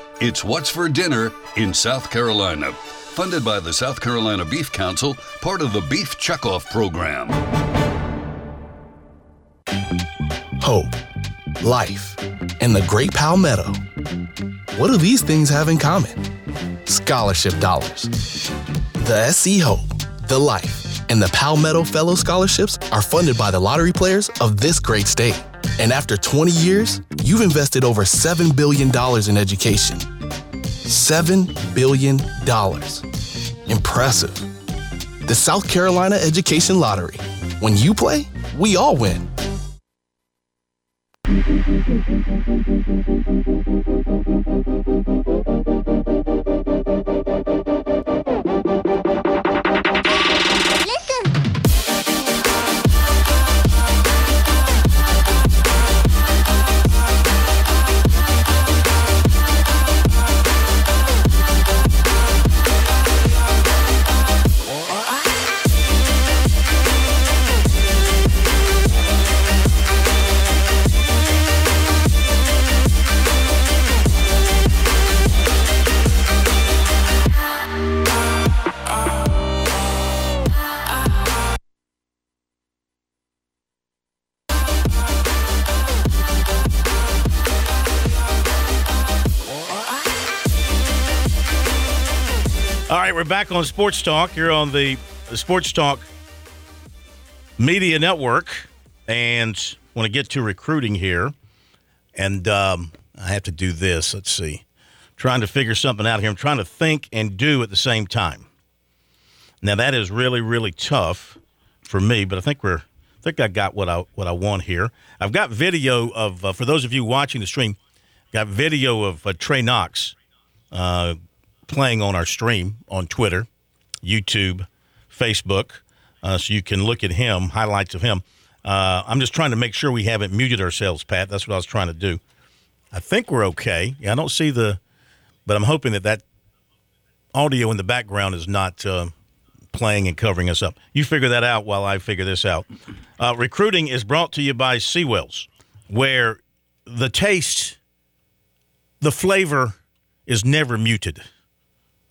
it's What's for Dinner in South Carolina. Funded by the South Carolina Beef Council, part of the Beef Checkoff program. Hope, life, and the Great Palmetto. What do these things have in common? Scholarship dollars. The SC Hope, the Life, and the Palmetto Fellow Scholarships are funded by the lottery players of this great state. And after 20 years, you've invested over $7 billion in education. $7 billion. Impressive. The South Carolina Education Lottery. When you play, we all win. we're on Sports Talk. You're on the Sports Talk Media Network, and want to get to recruiting here. And um, I have to do this. Let's see. Trying to figure something out here. I'm trying to think and do at the same time. Now that is really, really tough for me, but I think we're I think I got what I what I want here. I've got video of uh, for those of you watching the stream, got video of uh, Trey Knox uh, playing on our stream on Twitter, YouTube, Facebook, uh, so you can look at him, highlights of him. Uh, I'm just trying to make sure we haven't muted ourselves, Pat. That's what I was trying to do. I think we're okay. Yeah, I don't see the, but I'm hoping that that audio in the background is not uh, playing and covering us up. You figure that out while I figure this out. Uh, recruiting is brought to you by Seawells, where the taste, the flavor is never muted.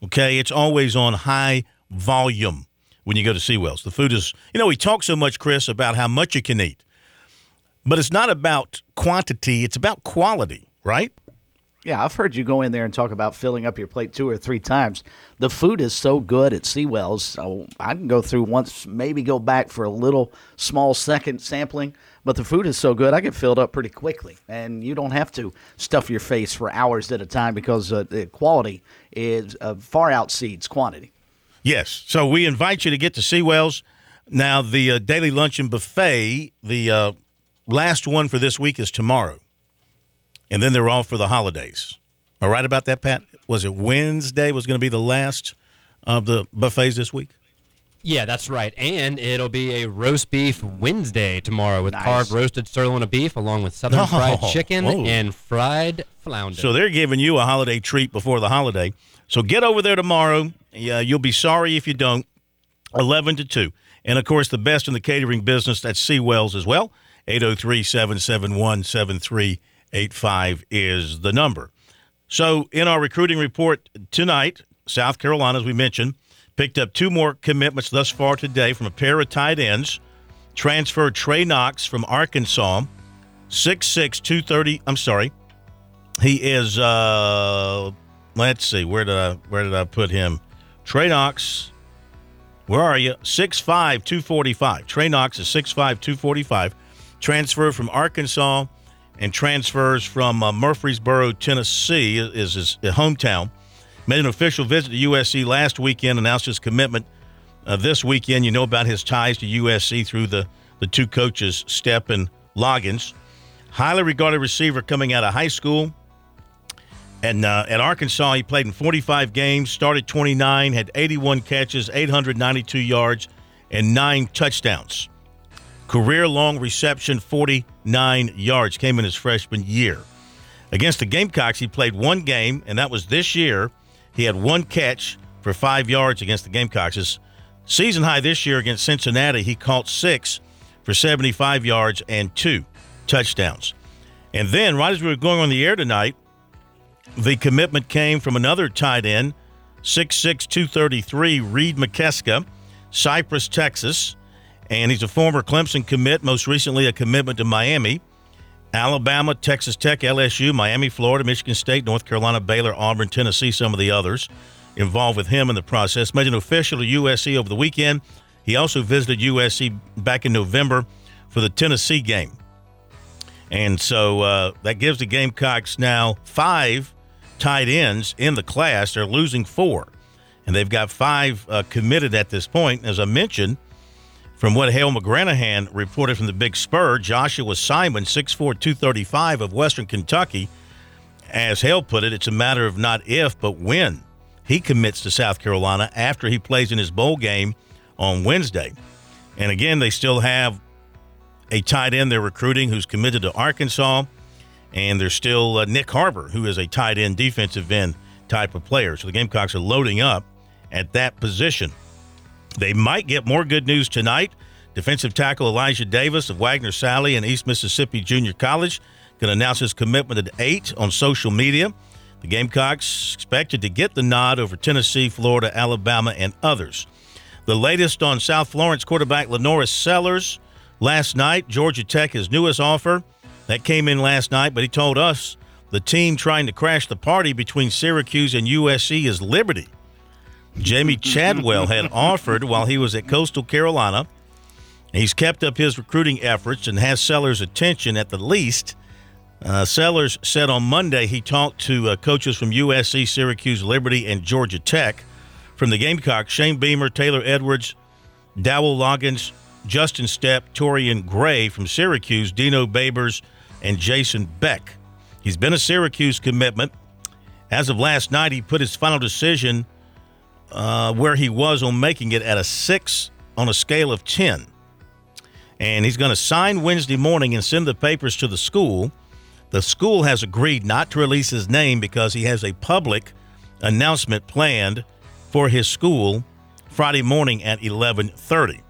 Okay, it's always on high volume when you go to Seawells. The food is, you know, we talk so much, Chris, about how much you can eat, but it's not about quantity; it's about quality, right? Yeah, I've heard you go in there and talk about filling up your plate two or three times. The food is so good at Seawells, so I can go through once, maybe go back for a little small second sampling. But the food is so good, I get filled up pretty quickly, and you don't have to stuff your face for hours at a time because uh, the quality is uh, far outseeds quantity. Yes, so we invite you to get to Seawells. Now, the uh, daily luncheon buffet, the uh, last one for this week is tomorrow, and then they're all for the holidays. All right about that, Pat? Was it Wednesday was going to be the last of the buffets this week? Yeah, that's right. And it'll be a roast beef Wednesday tomorrow with Nice. carved roasted sirloin of beef along with southern Oh, fried chicken whoa. and fried flounder. So they're giving you a holiday treat before the holiday. So get over there tomorrow. Yeah, you'll be sorry if you don't. 11 to 2. And of course, the best in the catering business, that's Seawells as well. 803 771 7385 is the number. So, in our recruiting report tonight, South Carolina, as we mentioned, picked up two more commitments thus far today from a pair of tight ends. Transferred Trey Knox from Arkansas, 6'6, 230. I'm sorry. He is uh let's see, where did I where did I put him? Trey Knox. Where are you? 6'5, 245. Trey Knox is 6'5, 245. Transferred from Arkansas and transfers from uh, Murfreesboro, Tennessee, is his hometown. Made an official visit to USC last weekend, announced his commitment uh, this weekend. You know about his ties to USC through the, the two coaches, Stepp and Loggins. Highly regarded receiver coming out of high school. And uh, at Arkansas, he played in 45 games, started 29, had 81 catches, 892 yards, and nine touchdowns. Career long reception, 49 yards, came in his freshman year. Against the Gamecocks, he played one game, and that was this year. He had one catch for five yards against the Gamecocks. His season high this year against Cincinnati, he caught six for 75 yards and two touchdowns. And then, right as we were going on the air tonight, the commitment came from another tight end, 6'6, 233, Reid Mikeska, Cypress, Texas. And he's a former Clemson commit, most recently a commitment to Miami, Alabama, Texas Tech, LSU, Miami, Florida, Michigan State, North Carolina, Baylor, Auburn, Tennessee, some of the others involved with him in the process. Made an official to USC over the weekend. He also visited USC back in November for the Tennessee game. And so uh, that gives the Gamecocks now five tight ends in the class. They're losing four, and they've got five uh, committed at this point. As I mentioned, from what Hale McGranahan reported from the Big Spur, Joshua Simon, 6'4", 235 of Western Kentucky, as Hale put it, it's a matter of not if, but when he commits to South Carolina after he plays in his bowl game on Wednesday. And again, they still have a tight end they're recruiting who's committed to Arkansas, and there's still uh, Nyck Harbor, who is a tight end, defensive end type of player. So the Gamecocks are loading up at that position. They might get more good news tonight. Defensive tackle Elijah Davis of Wagner Salley and East Mississippi Junior College can announce his commitment at 8 on social media. The Gamecocks expected to get the nod over Tennessee, Florida, Alabama, and others. The latest on South Florence quarterback LaNorris Sellers last night. Georgia Tech, his newest offer, that came in last night, but he told us the team trying to crash the party between Syracuse and USC is Liberty. Jamey Chadwell had offered while he was at Coastal Carolina. He's kept up his recruiting efforts and has Sellers' attention at the least. Uh, Sellers said on Monday he talked to uh, coaches from USC, Syracuse, Liberty, and Georgia Tech. From the Gamecocks, Shane Beamer, Taylor Edwards, Dowell Loggins, Justin Stepp, Torian Gray from Syracuse, Dino Babers, and Jason Beck. He's been a Syracuse commitment. As of last night, he put his final decision uh, where he was on making it at a six on a scale of 10. And he's going to sign Wednesday morning and send the papers to the school. The school has agreed not to release his name because he has a public announcement planned for his school Friday morning at 11:30.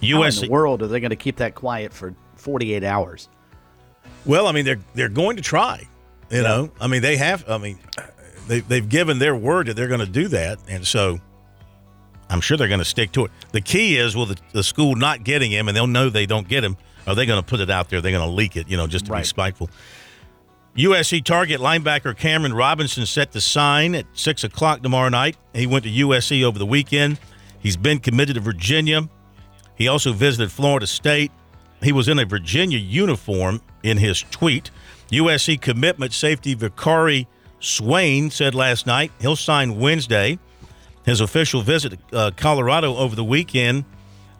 USC. How in the world are they going to keep that quiet for 48 hours? Well, I mean, they're they're going to try. You yeah. know, I mean, they have. I mean, they they've given their word that they're going to do that, and so I'm sure they're going to stick to it. The key is, will the, the, school not getting him, and they'll know they don't get him? Are they going to put it out there? They're going to leak it, you know, just to right. be spiteful. USC target linebacker Cameron Robinson set to sign at six o'clock tomorrow night. He went to USC over the weekend. He's been committed to Virginia. He also visited Florida State. He was in a Virginia uniform in his tweet. USC commitment safety Vicari Swain said last night he'll sign Wednesday. His official visit to uh, Colorado over the weekend,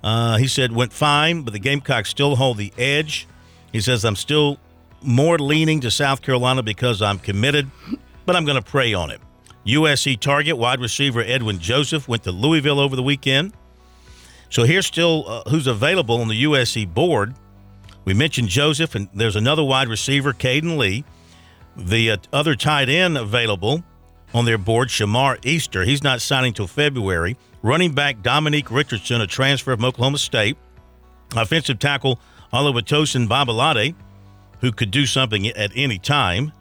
uh, he said, went fine, but the Gamecocks still hold the edge. He says, I'm still more leaning to South Carolina because I'm committed, but I'm going to pray on it. USC target wide receiver Edwin Joseph went to Louisville over the weekend. So here's still uh, who's available on the USC board. We mentioned Joseph, and there's another wide receiver, Caden Lee. The uh, other tight end available on their board, Shamar Easter. He's not signing till February. Running back Dominique Richardson, a transfer from Oklahoma State. Offensive tackle Oluwatosin Babalade, who could do something at any time.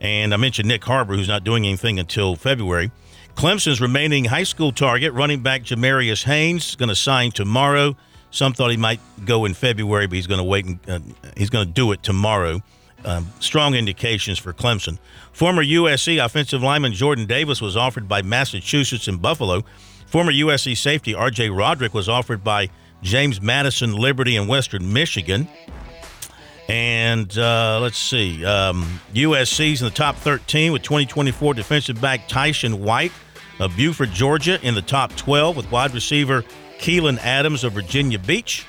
And I mentioned Nyck Harbor, who's not doing anything until February. Clemson's remaining high school target, running back Jamarius Haynes, going to sign tomorrow. Some thought he might go in February, but he's going to wait and uh, he's going to do it tomorrow. Um, strong indications for Clemson. Former USC offensive lineman Jordan Davis was offered by Massachusetts and Buffalo. Former USC safety R.J. Roderick was offered by James Madison, Liberty, and Western Michigan. And uh, let's see, um, USC's in the top 13 with 2024 defensive back Tyson White of Buford, Georgia, in the top 12 with wide receiver Keelan Adams of Virginia Beach.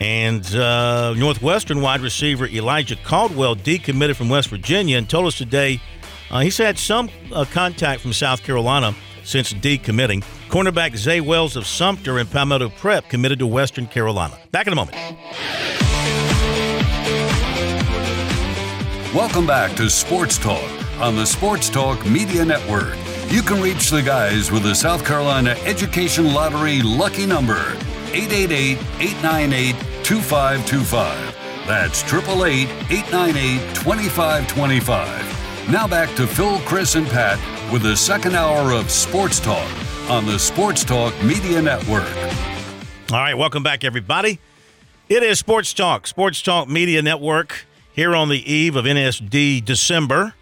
And uh, Northwestern wide receiver Elijah Caldwell decommitted from West Virginia and told us today uh, he's had some uh, contact from South Carolina since decommitting. Cornerback Zay Wells of Sumter and Palmetto Prep committed to Western Carolina. Back in a moment. Welcome back to Sports Talk on the Sports Talk Media Network. You can reach the guys with the South Carolina Education Lottery lucky number 888 898 2525. That's 888 898 2525. Now back to Phil, Chris, and Pat with the second hour of Sports Talk on the Sports Talk Media Network. All right, welcome back, everybody. It is Sports Talk, Sports Talk Media Network, here on the eve of NSD December.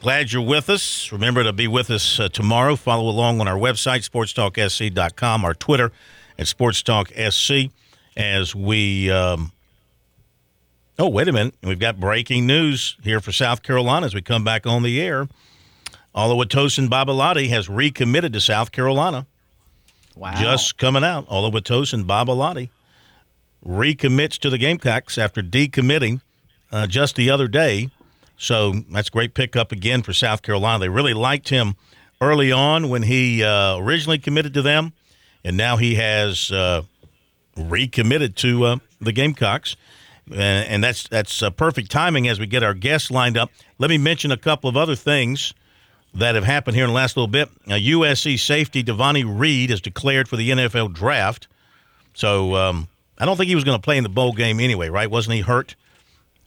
Glad you're with us. Remember to be with us uh, tomorrow. Follow along on our website, sportstalksc.com, our Twitter at sportstalksc, as we. Um, oh, wait a minute. We've got breaking news here for South Carolina as we come back on the air. Oluwatosin Babalade has recommitted to South Carolina. Wow. Just coming out. Oluwatosin Babalade recommits to the Gamecocks after decommitting uh, just the other day. So that's a great pickup again for South Carolina. They really liked him early on when he uh, originally committed to them, and now he has uh, recommitted to uh, the Gamecocks. And that's that's uh, perfect timing as we get our guests lined up. Let me mention a couple of other things that have happened here in the last little bit. Uh, USC safety Devonni Reed is declared for the NFL draft. So um, I don't think he was going to play in the bowl game anyway, right? Wasn't he hurt,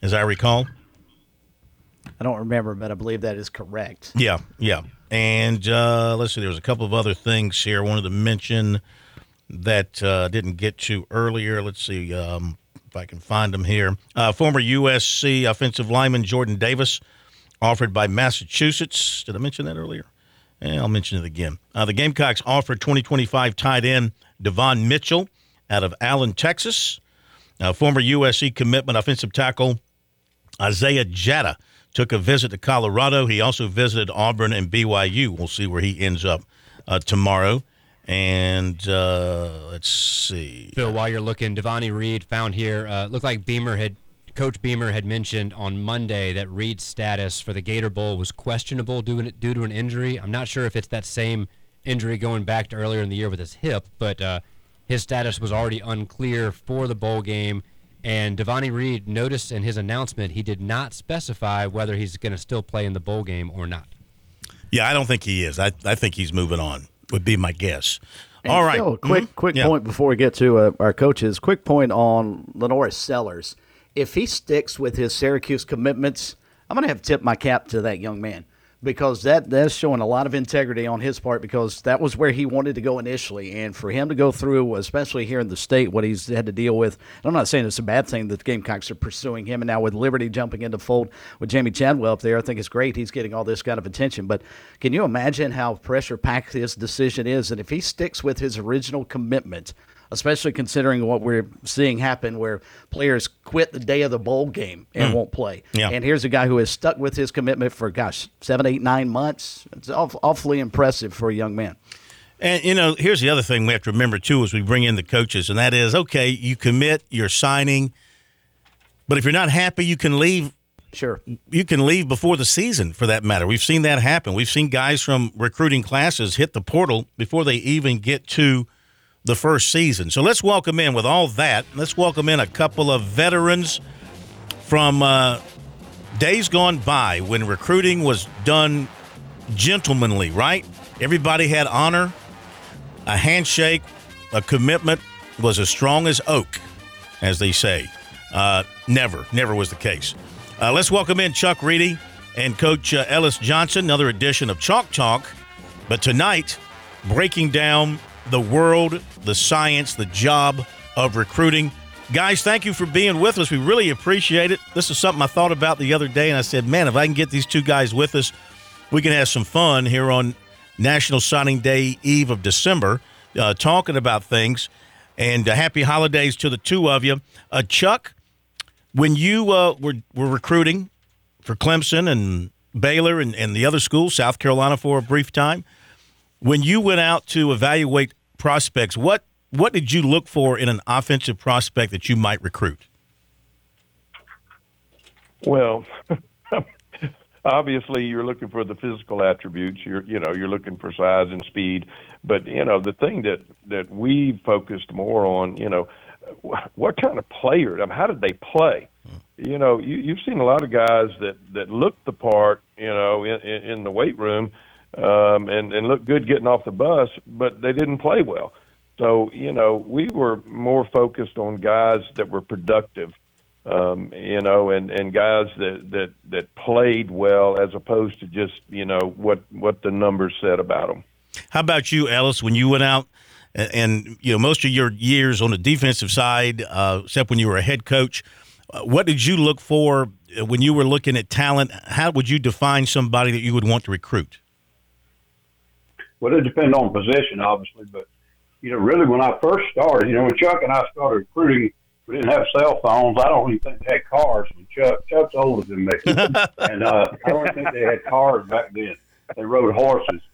as I recall? I don't remember, but I believe that is correct. Yeah, yeah. And uh, let's see, there was a couple of other things here I wanted to mention that uh, didn't get to earlier. Let's see um, if I can find them here. Uh, former USC offensive lineman Jordan Davis, offered by Massachusetts. Did I mention that earlier? I'll mention it again. Uh, the Gamecocks offered 2025 tight end Devon Mitchell out of Allen, Texas. Uh, former USC commitment offensive tackle Isaiah Jatta took a visit to Colorado. He also visited Auburn and BYU. We'll see where he ends up uh, tomorrow. And uh, let's see. Phil, while you're looking, Devonni Reed found here. Uh, looked like Beamer had, Coach Beamer had mentioned on Monday that Reed's status for the Gator Bowl was questionable due, due to an injury. I'm not sure if it's that same injury going back to earlier in the year with his hip, but uh, his status was already unclear for the bowl game. And Devonni Reed noticed in his announcement he did not specify whether he's going to still play in the bowl game or not. Yeah, I don't think he is. I, I think he's moving on, would be my guess. And All right. Phil, quick, Mhm. quick Yeah. point before we get to uh, our coaches. Quick point on LaNorris Sellers. If he sticks with his Syracuse commitments, I'm going to have to tip my cap to that young man because that that's showing a lot of integrity on his part because that was where he wanted to go initially, and for him to go through, especially here in the state, what he's had to deal with. I'm not saying it's a bad thing that the Gamecocks are pursuing him, and now with Liberty jumping into fold with Jamey Chadwell up there, I think it's great. He's getting all this kind of attention, but can you imagine how pressure packed his decision is? And if he sticks with his original commitment especially considering what we're seeing happen where players quit the day of the bowl game and hmm. won't play. Yeah. And here's a guy who has stuck with his commitment for, gosh, seven, eight, nine months. It's awfully impressive for a young man. And you know, here's the other thing we have to remember too as we bring in the coaches, and that is okay, you commit, you're signing, but if you're not happy, you can leave. Sure. You can leave before the season, for that matter. We've seen that happen. We've seen guys from recruiting classes hit the portal before they even get to the first season. So let's welcome in with all that. Let's welcome in a couple of veterans from uh, days gone by when recruiting was done gentlemanly, right? Everybody had honor, a handshake, a commitment was as strong as oak, as they say. Uh, never, never was the case. Uh, let's welcome in Chuck Reedy and Coach uh, Ellis Johnson, another edition of Chalk Talk. But tonight, breaking down the world, the science, the job of recruiting. Guys, thank you for being with us. We really appreciate it. This is something I thought about the other day, and I said, man, if I can get these two guys with us, we can have some fun here on National Signing Day, eve of December, uh, talking about things. And uh, happy holidays to the two of you. Uh, Chuck, When you uh, were were recruiting for Clemson and Baylor and, and the other schools, South Carolina for a brief time, when you went out to evaluate prospects, what what did you look for in an offensive prospect that you might recruit? Well, obviously you're looking for the physical attributes. You're you know you're looking for size and speed, but you know the thing that that we focused more on, you know, what kind of player? I mean, how did they play? You know, you, you've seen a lot of guys that that look the part, you know, in, in the weight room, um, and and look good getting off the bus, but they didn't play well. So you know, we were more focused on guys that were productive um, you know, and and guys that that that played well as opposed to just you know what what the numbers said about them. How about you, Ellis? When you went out, and, and you know most of your years on the defensive side, uh, except when you were a head coach, uh, what did you look for when you were looking at talent? How would you define somebody that you would want to recruit? Well, it depends on position, obviously, but you know, really, when I first started, you know, when Chuck and I started recruiting we didn't have cell phones. I don't even think they had cars. And Chuck, Chuck's older than me, and uh, I don't think they had cars back then. They rode horses.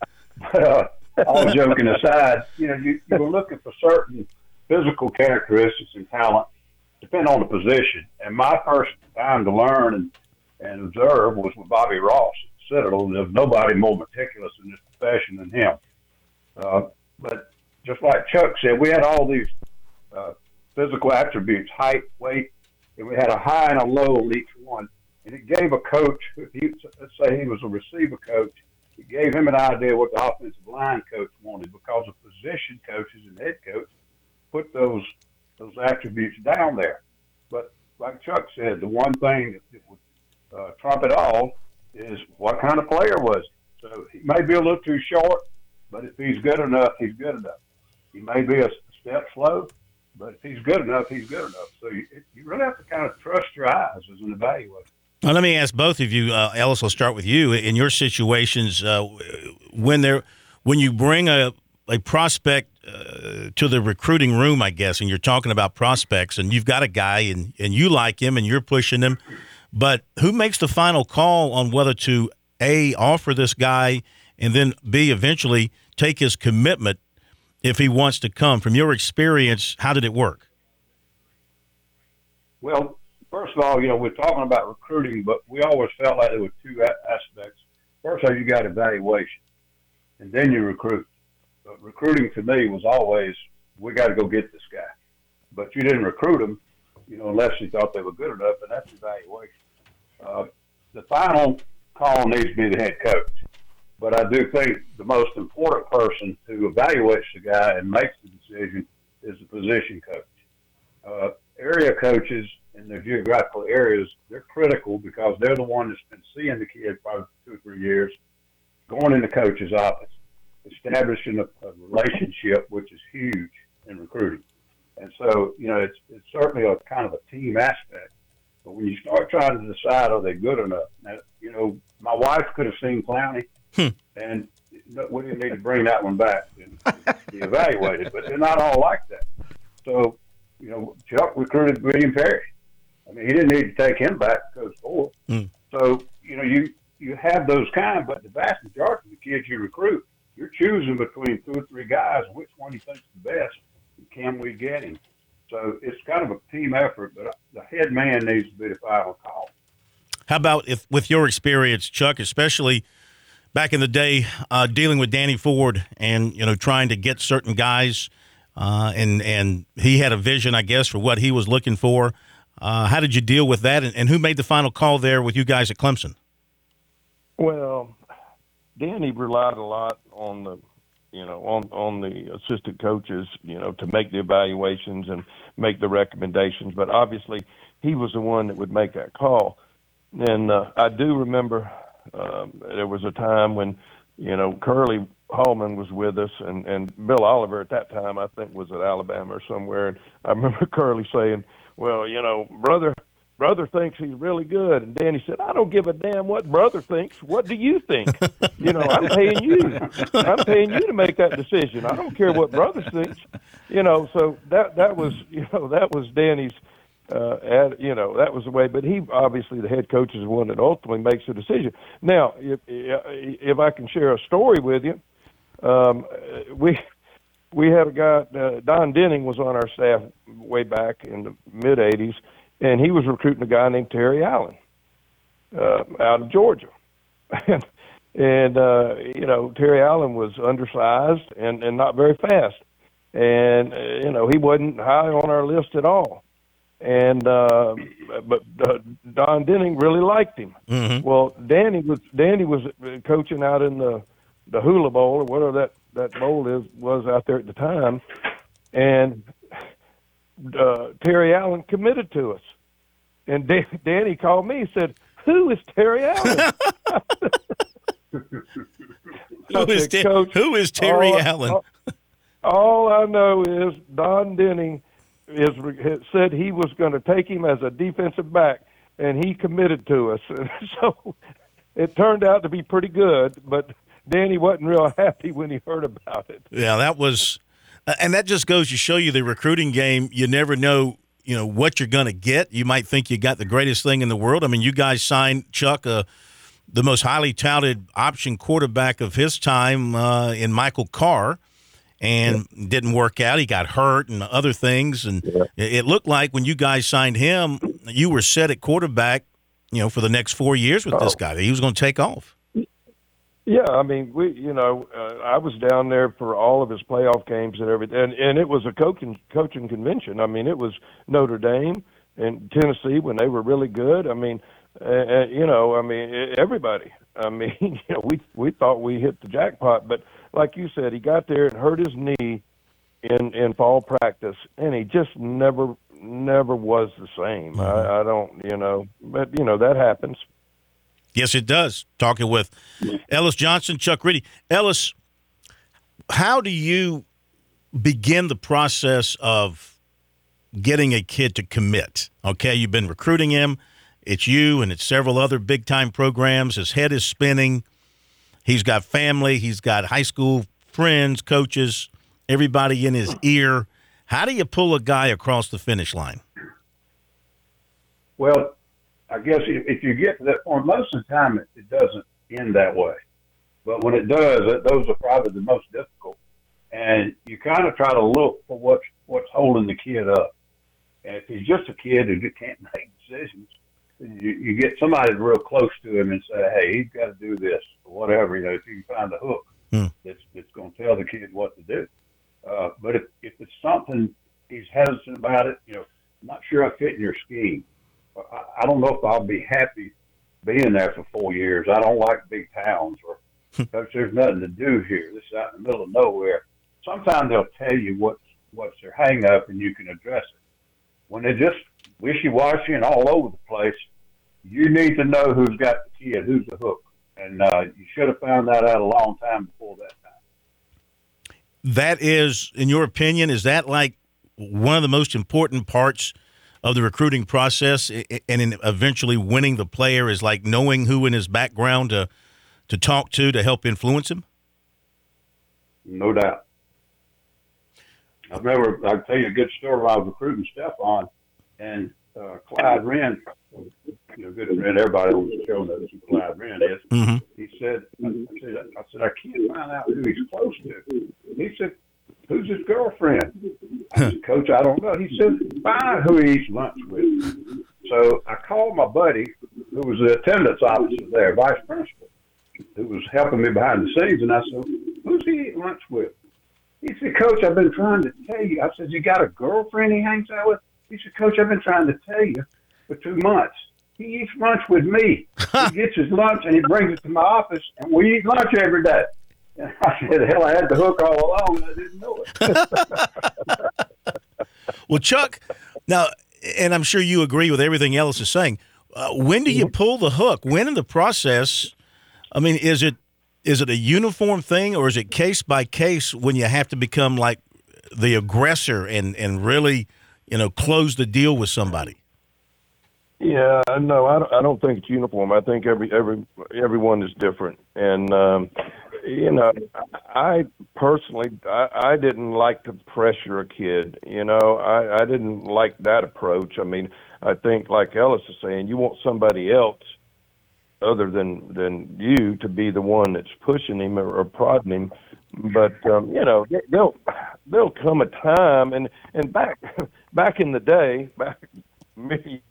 But uh, all joking aside, you know, you, you were looking for certain physical characteristics and talent, depending on the position. And my first time to learn and, and observe was with Bobby Ross at Citadel. There's nobody more meticulous in this profession than him. Uh, but just like Chuck said, we had all these uh, physical attributes, height, weight, and we had a high and a low on each one. And it gave a coach, if he, let's say he was a receiver coach, it gave him an idea what the offensive line coach wanted because the position coaches and head coach put those those attributes down there. But like Chuck said, the one thing that would uh, trump it all is what kind of player was he? So he may be a little too short, but if he's good enough, he's good enough. He may be a step slow, but if he's good enough, he's good enough. So you, you really have to kind of trust your eyes as an evaluator. Well, let me ask both of you, uh, Ellis. I'll start with you. In your situations, uh, when there, when you bring a a prospect uh, to the recruiting room, I guess, and you're talking about prospects, and you've got a guy, and and you like him, and you're pushing him, but who makes the final call on whether to a offer this guy, and then b eventually take his commitment if he wants to come. From your experience, how did it work? Well, first of all, you know, we're talking about recruiting, but we always felt like there were two aspects. First of all, you got evaluation, and then you recruit. But recruiting to me was always, we got to go get this guy. But you didn't recruit them, you know, unless you thought they were good enough, and that's evaluation. Uh, the final call needs to be the head coach. But I do think the most important person who evaluates the guy and makes the decision is the position coach. Uh, area coaches in their geographical areas, they're critical because they're the one that's been seeing the kid for two or three years, going in the coach's office, establishing a, a relationship, which is huge in recruiting. And so, you know, it's, it's certainly a kind of a team aspect. But when you start trying to decide, are they good enough? Now, you know, my wife could have seen Clowney Hmm. And we didn't need to bring that one back and be evaluated, but they're not all like that. So, you know, Chuck recruited William Perry. I mean, he didn't need to take him back to Coach Ford. Hmm. So, you know, you you have those kind, but the vast majority of the kids you recruit, you're choosing between two or three guys, which one you think's the best, and can we get him? So it's kind of a team effort, but the head man needs to be the final call. How about if, with your experience, Chuck, especially – back in the day uh, dealing with Danny Ford and you know trying to get certain guys, uh, and and he had a vision, I guess, for what he was looking for. Uh, how did you deal with that, and, and, who made the final call there with you guys at Clemson? Well, Danny relied a lot on the you know on on the assistant coaches, you know, to make the evaluations and make the recommendations. But obviously, he was the one that would make that call. And uh, I do remember um, there was a time when, you know, Curly Hallman was with us, and and Bill Oliver at that time I think was at Alabama or somewhere, and I remember Curly saying, "Well, you know, brother." Brother thinks he's really good, and Danny said, "I don't give a damn what brother thinks. What do you think? you know, I'm paying you. I'm paying you to make that decision. I don't care what brother thinks. You know, so that that was you know that was Danny's uh, at, you know, that was the way. But he obviously the head coach is the one that ultimately makes the decision. Now, if if I can share a story with you, um, we we had a guy uh, Don Denning was on our staff way back in the mid '80s, and he was recruiting a guy named Terry Allen uh, out of Georgia, and and uh, you know Terry Allen was undersized and and not very fast, and uh, you know he wasn't high on our list at all and uh, but uh, Don Denning really liked him. Mm-hmm. Well, Danny was Danny was coaching out in the the Hula Bowl or whatever that that bowl is was out there at the time, and uh, Terry Allen committed to us, and Dan, Danny called me. and said, "Who is Terry Allen?" who, is said, Coach, who is Terry all, Allen? All, all I know is Don Denning is said he was going to take him as a defensive back, and he committed to us. And so it turned out to be pretty good, but Danny wasn't real happy when he heard about it. Yeah, that was, and that just goes to show you the recruiting game. You never know, you know, what you're going to get. You might think you got the greatest thing in the world. I mean, you guys signed Chuck, uh, the most highly touted option quarterback of his time, uh, in Michael Carr and yeah. didn't work out. He got hurt and other things, and yeah. it looked like when you guys signed him, you were set at quarterback, you know, for the next four years with oh. this guy. He was going to take off. Yeah, I mean, we, you know, uh, I was down there for all of his playoff games and everything, and, and it was a coaching coaching convention. I mean, it was Notre Dame and Tennessee when they were really good. I mean, uh, you know, I mean, everybody. I mean, you know, we we thought we hit the jackpot, but like you said, he got there and hurt his knee in in fall practice, and he just never never was the same. Mm-hmm. I, I don't, you know, but you know that happens. Yes, it does. Talking with Ellis Johnson, Chuck Reedy. Ellis, how do you begin the process of getting a kid to commit? Okay, you've been recruiting him. It's you and it's several other big time programs. His head is spinning. He's got family, he's got high school friends, coaches, everybody in his ear. How do you pull a guy across the finish line? Well, I guess if, you get to that point, most of the time it, it doesn't end that way. But when it does, it, those are probably the most difficult. And you kind of try to look for what's what's holding the kid up. And if he's just a kid who just can't make decisions, you, you get somebody real close to him and say, "Hey, he's got to do this or whatever." You know, if you can find a hook hmm. that's that's going to tell the kid what to do. Uh, but if if it's something he's hesitant about it, you know, I'm not sure I fit in your scheme. I, don't know if I'll be happy being there for four years. I don't like big towns or because there's nothing to do here. This is out in the middle of nowhere. Sometimes they'll tell you what's what's their hang up and you can address it. When they're just wishy washy and all over the place, you need to know who's got the kid, who's the hook. And uh, you should have found that out a long time before that time. That is, in your opinion, is that like one of the most important parts of the recruiting process and in eventually winning the player is like knowing who in his background to to talk to to help influence him? No doubt. I remember, I'll tell you a good story when I was recruiting Stephon, and uh, Clyde Wrenn, you know, good friend, everybody on the show knows who Clyde Wrenn is. Mm-hmm. He said, I said, I said, I can't find out who he's close to. He said, who's his girlfriend? I said, Coach, I don't know. He said, find who he eats lunch with. So I called my buddy, who was the attendance officer there, vice principal, who was helping me behind the scenes, and I said, who's he eat lunch with? He said, Coach, I've been trying to tell you. I said, you got a girlfriend he hangs out with? He said, Coach, I've been trying to tell you for two months. He eats lunch with me. he gets his lunch and he brings it to my office, and we eat lunch every day. And I said, hell, I had the hook all along. I didn't know it. well, Chuck, now, and I'm sure you agree with everything Ellis is saying. Uh, when do you pull the hook? When in the process? I mean, is it is it a uniform thing or is it case by case when you have to become like the aggressor and and really you know, close the deal with somebody? Yeah, no, I don't, I don't think it's uniform. I think every every everyone is different, and um, you know, I personally, I, I didn't like to pressure a kid. You know, I, I didn't like that approach. I mean, I think, like Ellis is saying, you want somebody else other than than you to be the one that's pushing him or, or prodding him. But um, you know, there'll there'll come a time, and and back back in the day, back many.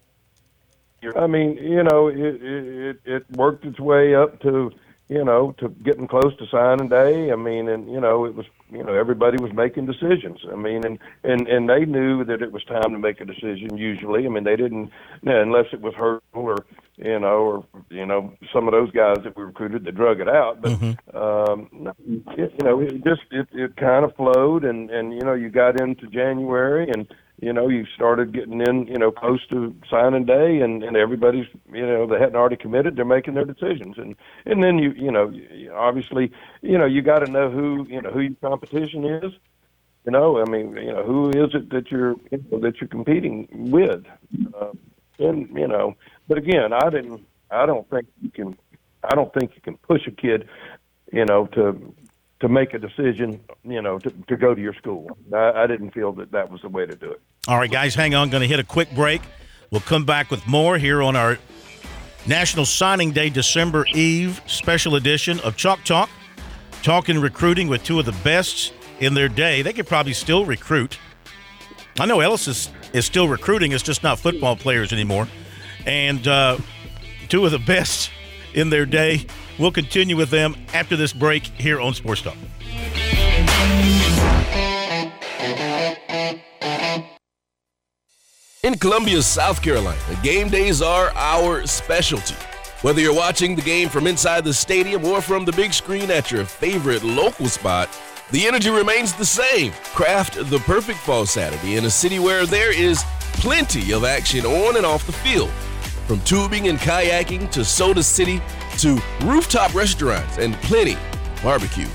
I mean, you know, it it it worked its way up to you know, to getting close to signing day. I mean, and you know, it was you know everybody was making decisions. I mean, and and and they knew that it was time to make a decision. Usually, I mean, they didn't you know, unless it was Hurtle or you know, or you know, some of those guys that we recruited that drug it out. But mm-hmm. um, it, you know, it just it it kind of flowed, and and you know, you got into January and you know, you started getting in, you know, close to signing day, and and everybody's, you know, they hadn't already committed. They're making their decisions, and and then you, you know, obviously, you know, you got to know who, you know, who your competition is. You know, I mean, you know, who is it that you're you know, that you're competing with, uh, and you know, but again, I didn't, I don't think you can, I don't think you can push a kid, you know, to to make a decision, you know, to, to go to your school. I, I didn't feel that that was the way to do it. All right, guys, hang on. Going to hit a quick break. We'll come back with more here on our National Signing Day, December Eve special edition of Chalk Talk. Talking recruiting with two of the best in their day. They could probably still recruit. I know Ellis is, is still recruiting, it's just not football players anymore. And uh, two of the best in their day. We'll continue with them after this break here on Sports Talk. In Columbia, South Carolina, game days are our specialty. Whether you're watching the game from inside the stadium or from the big screen at your favorite local spot, the energy remains the same. Craft the perfect fall Saturday in a city where there is plenty of action on and off the field. From tubing and kayaking to Soda City to rooftop restaurants and plenty barbecue.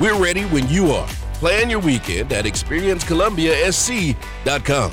We're ready when you are. Plan your weekend at experiencecolumbiasc.com.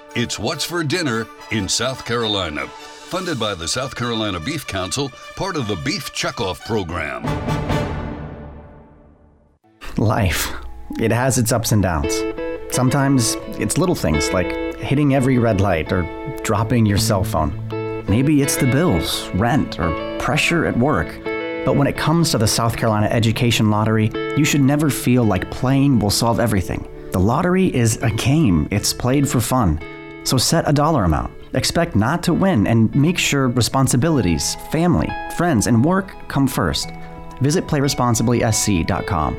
it's What's for Dinner in South Carolina. Funded by the South Carolina Beef Council, part of the Beef Checkoff program. Life. It has its ups and downs. Sometimes it's little things like hitting every red light or dropping your cell phone. Maybe it's the bills, rent, or pressure at work. But when it comes to the South Carolina Education Lottery, you should never feel like playing will solve everything. The lottery is a game, it's played for fun. So set a dollar amount. Expect not to win and make sure responsibilities, family, friends, and work come first. Visit playresponsiblysc.com.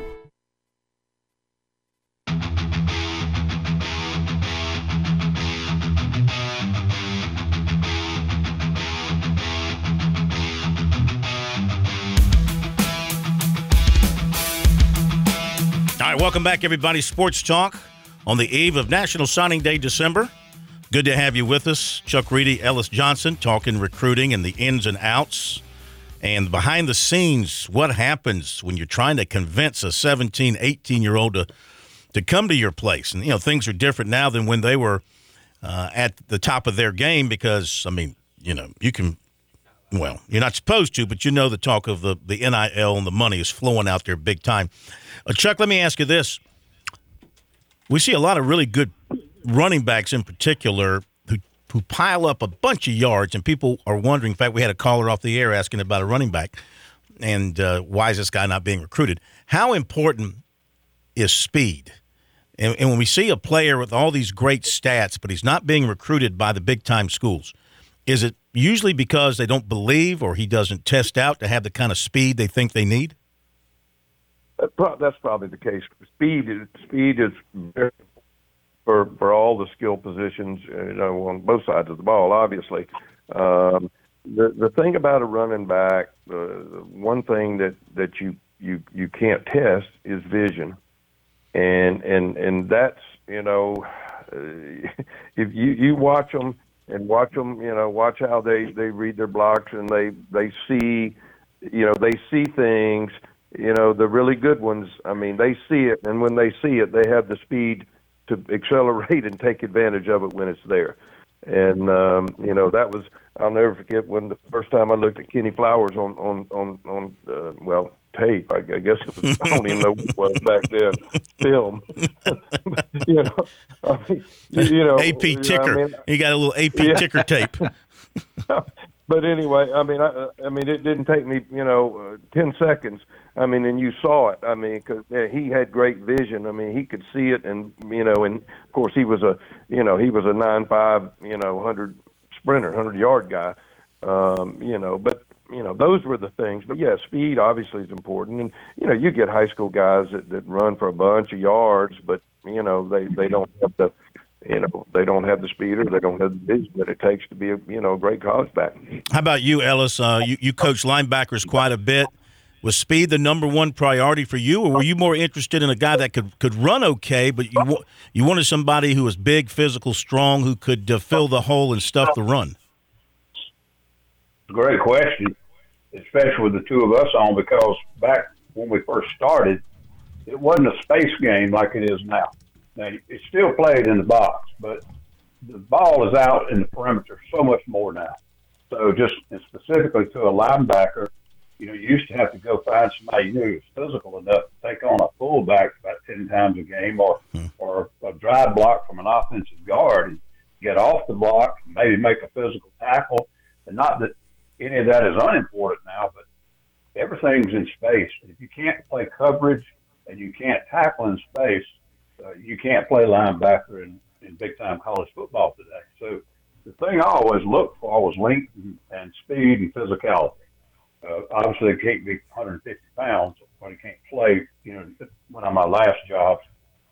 All right, welcome back, everybody. Sports Talk on the eve of National Signing Day, December. Good to have you with us. Chuck Reedy, Ellis Johnson, talking recruiting and the ins and outs and behind the scenes, what happens when you're trying to convince a 17, 18 year old to, to come to your place. And, you know, things are different now than when they were uh, at the top of their game because, I mean, you know, you can, well, you're not supposed to, but you know the talk of the, the NIL and the money is flowing out there big time. Uh, Chuck, let me ask you this. We see a lot of really good running backs in particular who who pile up a bunch of yards, and people are wondering. In fact, we had a caller off the air asking about a running back, and uh, why is this guy not being recruited? How important is speed? And, and when we see a player with all these great stats, but he's not being recruited by the big time schools, is it usually because they don't believe or he doesn't test out to have the kind of speed they think they need? That's probably the case. Speed is speed is very for for all the skill positions, you know, on both sides of the ball. Obviously, um, the the thing about a running back, the one thing that that you you you can't test is vision, and and and that's you know, uh, if you you watch them and watch them, you know, watch how they they read their blocks and they they see, you know, they see things. You know, the really good ones. I mean, they see it, and when they see it, they have the speed to accelerate and take advantage of it when it's there. And um, you know, that was I'll never forget when the first time I looked at Kenny Flowers on on on on uh, well tape. I, I guess it was, I don't even know what it was back then. Film. you know, I mean, you know, AP you know, ticker. I mean, you got a little AP Yeah. ticker tape. but anyway, I mean, I, I mean, it didn't take me, you know, uh, ten seconds. I mean, and you saw it. I mean, yeah, he had great vision. I mean, he could see it, and you know, and of course, he was a, you know, he was a nine five, you know, hundred sprinter, hundred yard guy. Um, you know, but you know, those were the things. But yeah, speed obviously is important, and you know, you get high school guys that that run for a bunch of yards, but you know, they they don't have the you know, they don't have the speed or they don't have the vision that it takes to be a you know a great college back. How about you, Ellis? Uh, you, you coach linebackers quite a bit. Was speed the number one priority for you, or were you more interested in a guy that could, could run okay, but you you wanted somebody who was big, physical, strong, who could uh, fill the hole and stuff the run? Great question, especially with the two of us on, because back when we first started, it wasn't a space game like it is now. Now it's still played in the box, but the ball is out in the perimeter so much more now. So just specifically to a linebacker, you know, you used to have to go find somebody you knew was physical enough to take on a fullback about ten times a game, or or a drive block from an offensive guard and get off the block, maybe make a physical tackle. And not that any of that is unimportant now, but everything's in space. If you can't play coverage and you can't tackle in space, uh, you can't play linebacker in, in big time college football today. So the thing I always looked for was length and, and speed and physicality. Uh, obviously, it can't be 150 pounds when you can't play. You know, one of my last jobs,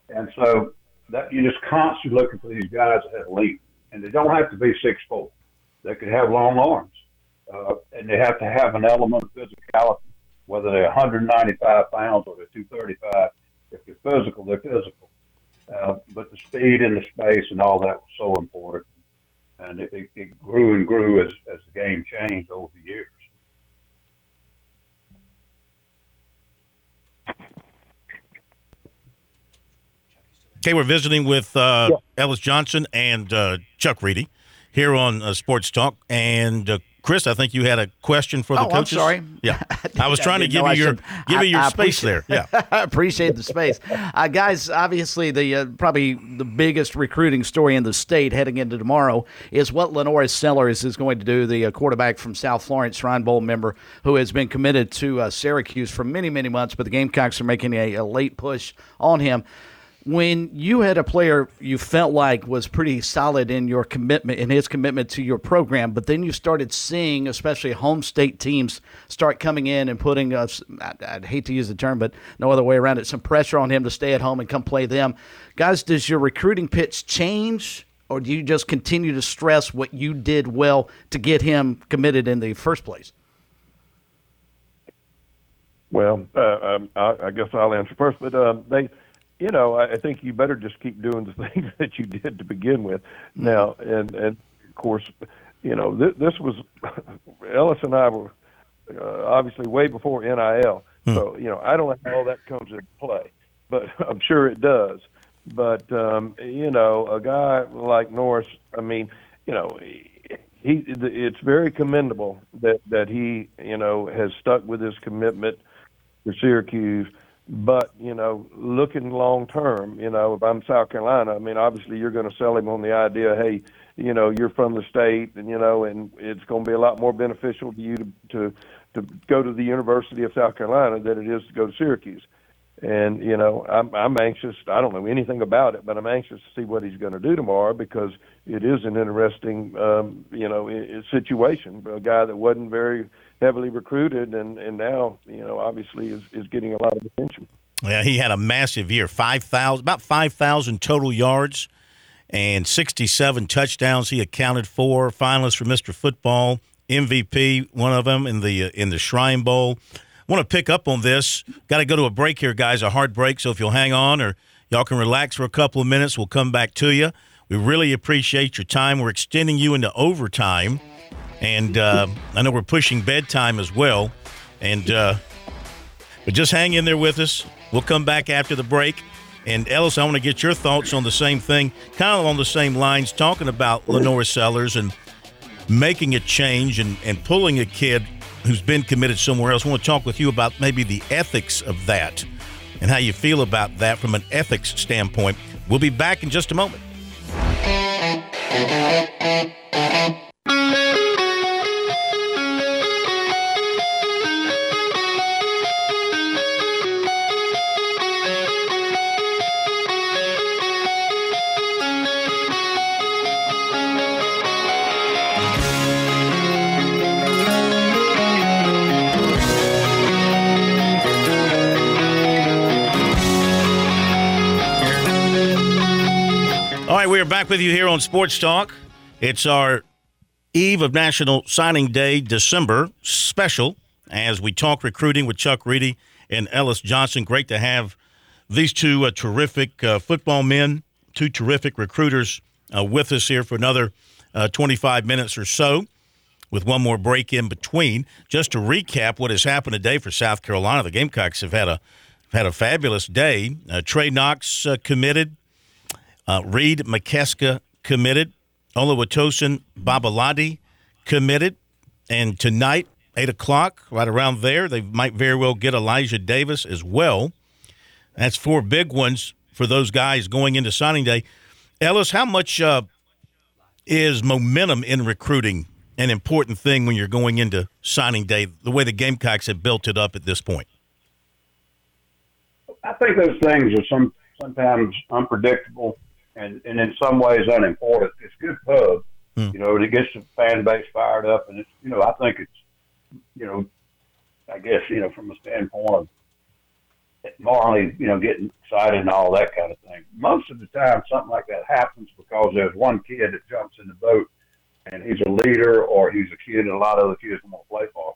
and so that you're just constantly looking for these guys that have length, and they don't have to be six four. They could have long arms, uh, and they have to have an element of physicality, whether they're 195 pounds or they're 235. If they're physical, they're physical. Uh, but the speed and the space and all that was so important, and it, it, it grew and grew as, as the game changed over the years. Okay, we're visiting with uh, Ellis Johnson and uh, Chuck Reedy here on uh, Sports Talk. And uh, Chris, I think you had a question for the Oh, I'm sorry. Yeah, I was I trying to give you your should- give I- you your I space there. Yeah. I appreciate the space, uh, guys. Obviously, the uh, probably the biggest recruiting story in the state heading into tomorrow is what LaNorris Sellers is going to do. The uh, quarterback from South Florence, Shrine Bowl member, who has been committed to uh, Syracuse for many, many months, but the Gamecocks are making a, a late push on him. When you had a player you felt like was pretty solid in your commitment, in his commitment to your program, but then you started seeing, especially home state teams, start coming in and putting us, I'd, I'd hate to use the term, but no other way around it, some pressure on him to stay at home and come play them. Guys, does your recruiting pitch change, or do you just continue to stress what you did well to get him committed in the first place? Well, uh, um, I, I guess I'll answer first, but um, they, you know, I, I think you better just keep doing the things that you did to begin with. Now, and and of course, you know, th- this was Ellis and I were uh, obviously way before NIL, so you know, I don't know how all that comes into play, but I'm sure it does. But um, you know, a guy like Norris, I mean, you know, he it's very commendable that that he you know has stuck with his commitment for Syracuse. But you know, looking long term, you know, if I'm South Carolina, I mean, obviously you're going to sell him on the idea, hey, you know, you're from the state, and you know, and it's going to be a lot more beneficial to you to to to go to the University of South Carolina than it is to go to Syracuse. And you know, I'm I'm anxious. I don't know anything about it, but I'm anxious to see what he's going to do tomorrow because it is an interesting, um, you know, situation. A guy that wasn't very heavily recruited, and and now you know, obviously is is getting a lot of attention. Yeah, he had a massive year. Five thousand, about five thousand total yards, and sixty-seven touchdowns. He accounted for finalists for Mr. Football, MVP, one of them in the in the Shrine Bowl. I want to pick up on this. Got to go to a break here, guys. A hard break. So if you'll hang on, or y'all can relax for a couple of minutes, we'll come back to you. We really appreciate your time. We're extending you into overtime, and uh, I know we're pushing bedtime as well. And uh, but just hang in there with us. We'll come back after the break. And Ellis, I want to get your thoughts on the same thing, kind of on the same lines, talking about LaNorris Sellers and making a change and, and pulling a kid who's been committed somewhere else. I want to talk with you about maybe the ethics of that and how you feel about that from an ethics standpoint. We'll be back in just a moment. With you here on Sports Talk. It's our eve of National Signing Day, December special, as we talk recruiting with Chuck Reedy and Ellis Johnson. Great to have these two uh, terrific uh, football men, two terrific recruiters uh, with us here for another uh, 25 minutes or so, with one more break in between. Just to recap what has happened today for South Carolina, the Gamecocks have had a had a fabulous day. Uh, Trey Knox uh, committed. Uh, Reid Mikeska committed. Oluwatosin Babalade committed. And tonight, 8 o'clock, right around there, they might very well get Elijah Davis as well. That's four big ones for those guys going into signing day. Ellis, how much uh, is momentum in recruiting an important thing when you're going into signing day, the way the Gamecocks have built it up at this point? I think those things are some sometimes unpredictable and, and in some ways unimportant. It's good pub, you know, it gets the fan base fired up, and it's you know I think it's you know I guess you know from a standpoint of morally you know getting excited and all that kind of thing. Most of the time, something like that happens because there's one kid that jumps in the boat, and he's a leader, or he's a kid, and a lot of other kids want to play for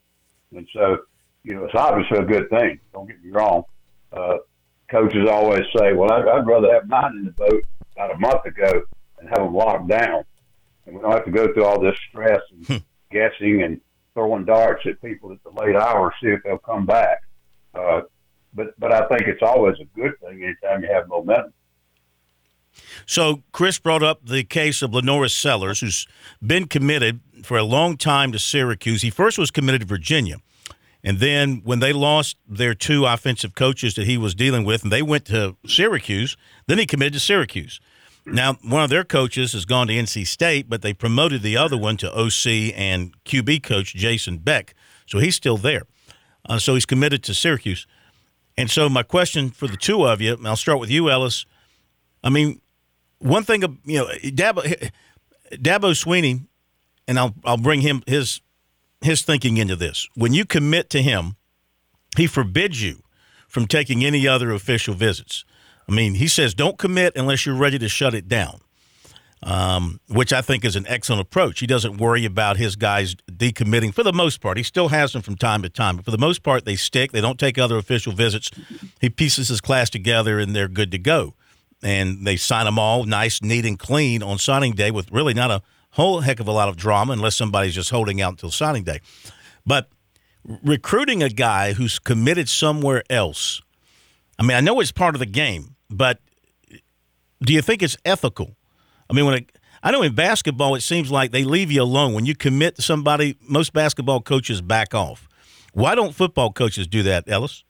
him, and so you know it's obviously a good thing. Don't get me wrong. Uh, coaches always say, "Well, I'd, I'd rather have mine in the boat about a month ago and have them locked down, and we don't have to go through all this stress and guessing and throwing darts at people at the late hour to see if they'll come back." Uh, but but I think it's always a good thing anytime you have momentum. So Chris brought up the case of LaNorris Sellers, who's been committed for a long time to Syracuse. He first was committed to Virginia. And then when they lost their two offensive coaches that he was dealing with, and they went to Syracuse, then he committed to Syracuse. Now, one of their coaches has gone to NC State, but they promoted the other one to OC and QB coach Jason Beck. So he's still there. Uh, so he's committed to Syracuse. And so my question for the two of you, and I'll start with you, Ellis. I mean, one thing, you know, Dabo, Dabo Swinney, and I'll I'll bring him his his thinking into this. When you commit to him, he forbids you from taking any other official visits. I mean, he says don't commit unless you're ready to shut it down, um, which I think is an excellent approach. He doesn't worry about his guys decommitting for the most part. He still has them from time to time, but for the most part, they stick. They don't take other official visits. He pieces his class together, and they're good to go. And they sign them all nice, neat, and clean on signing day with really not a whole heck of a lot of drama unless somebody's just holding out until signing day. But recruiting a guy who's committed somewhere else, I mean, I know it's part of the game, but do you think it's ethical? I mean, when I know in basketball, it seems like they leave you alone. When you commit to somebody, most basketball coaches back off. Why don't football coaches do that, Ellis?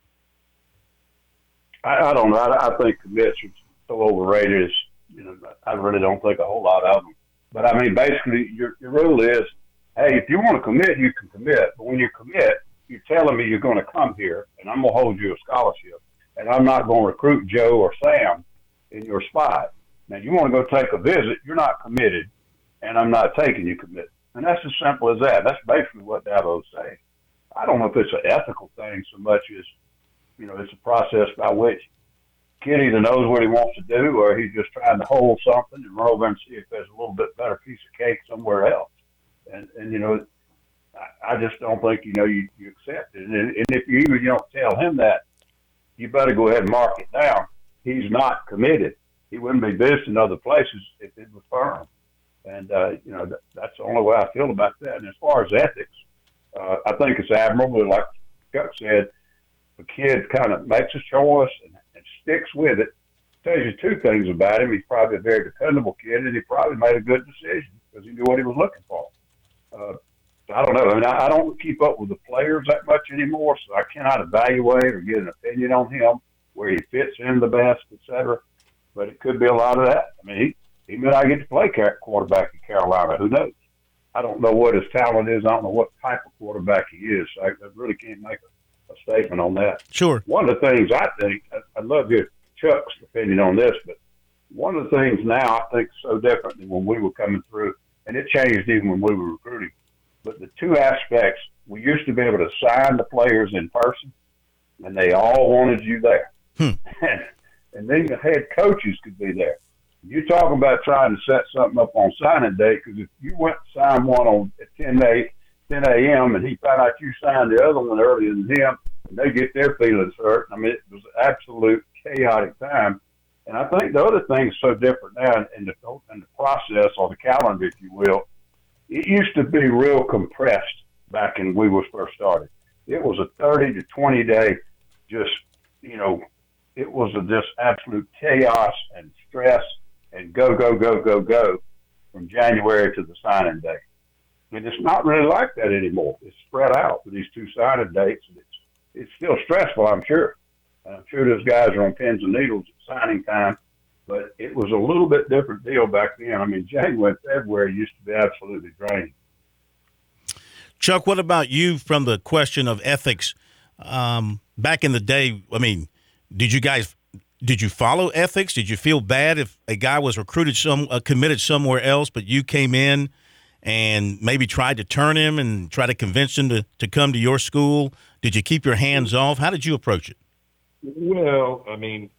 I, I don't know. I, I think commits are so overrated. It's, you know, I really don't think a whole lot of them. But I mean, basically, your, your rule is, hey, if you want to commit, you can commit. But when you commit, you're telling me you're going to come here, and I'm going to hold you a scholarship, and I'm not going to recruit Joe or Sam in your spot. Now, you want to go take a visit, you're not committed, and I'm not taking you commit. And that's as simple as that. That's basically what Dabo's saying. I don't know if it's an ethical thing so much as, you know, it's a process by which kid either knows what he wants to do or he's just trying to hold something and run over and see if there's a little bit better piece of cake somewhere else. And, and you know, I, I just don't think you know you, you accept it. And, and if you even you don't tell him that, you better go ahead and mark it down. He's not committed. He wouldn't be visiting other places if it was firm. And uh, you know that, that's the only way I feel about that. And as far as ethics, uh, I think it's admirable. Like Chuck said, the kid kind of makes a choice and, and sticks with it. Tells you two things about him. He's probably a very dependable kid, and he probably made a good decision because he knew what he was looking for. Uh, I don't know. I mean, I, I don't keep up with the players that much anymore, so I cannot evaluate or get an opinion on him where he fits in the best, et cetera. But it could be a lot of that. I mean, he, he may not get to play quarterback in Carolina. Who knows? I don't know what his talent is. I don't know what type of quarterback he is. So I, really can't make a, a statement on that. Sure. One of the things I think, I, I'd love get Chuck's opinion on this, but one of the things now I think is so different than when we were coming through, and it changed even when we were recruiting. But the two aspects, we used to be able to sign the players in person, and they all wanted you there. Hmm. And, then the head coaches could be there. You're talking about trying to set something up on signing day because if you went to sign one on at 10 a 10 a.m. and he found out you signed the other one earlier than him, and they get their feelings hurt. I mean, it was an absolute chaotic time. And I think the other thing is so different now in the, in the process or the calendar, if you will. It used to be real compressed back when we was first started. It was a 30 to 20 day, just, you know, it was a just absolute chaos and stress and go, go, go, go, go from January to the signing day. And it's not really like that anymore. It's spread out for these two-sided dates. And it's, it's still stressful, I'm sure. I'm sure those guys are on pins and needles at signing time, but it was a little bit different deal back then. I mean, January, February used to be absolutely draining. Chuck, what about you from the question of ethics? Um, back in the day, I mean, did you guys did you follow ethics? Did you feel bad if a guy was recruited some uh, committed somewhere else, but you came in and maybe tried to turn him and try to convince him to, to come to your school? Did you keep your hands off? How did you approach it? Well, I mean,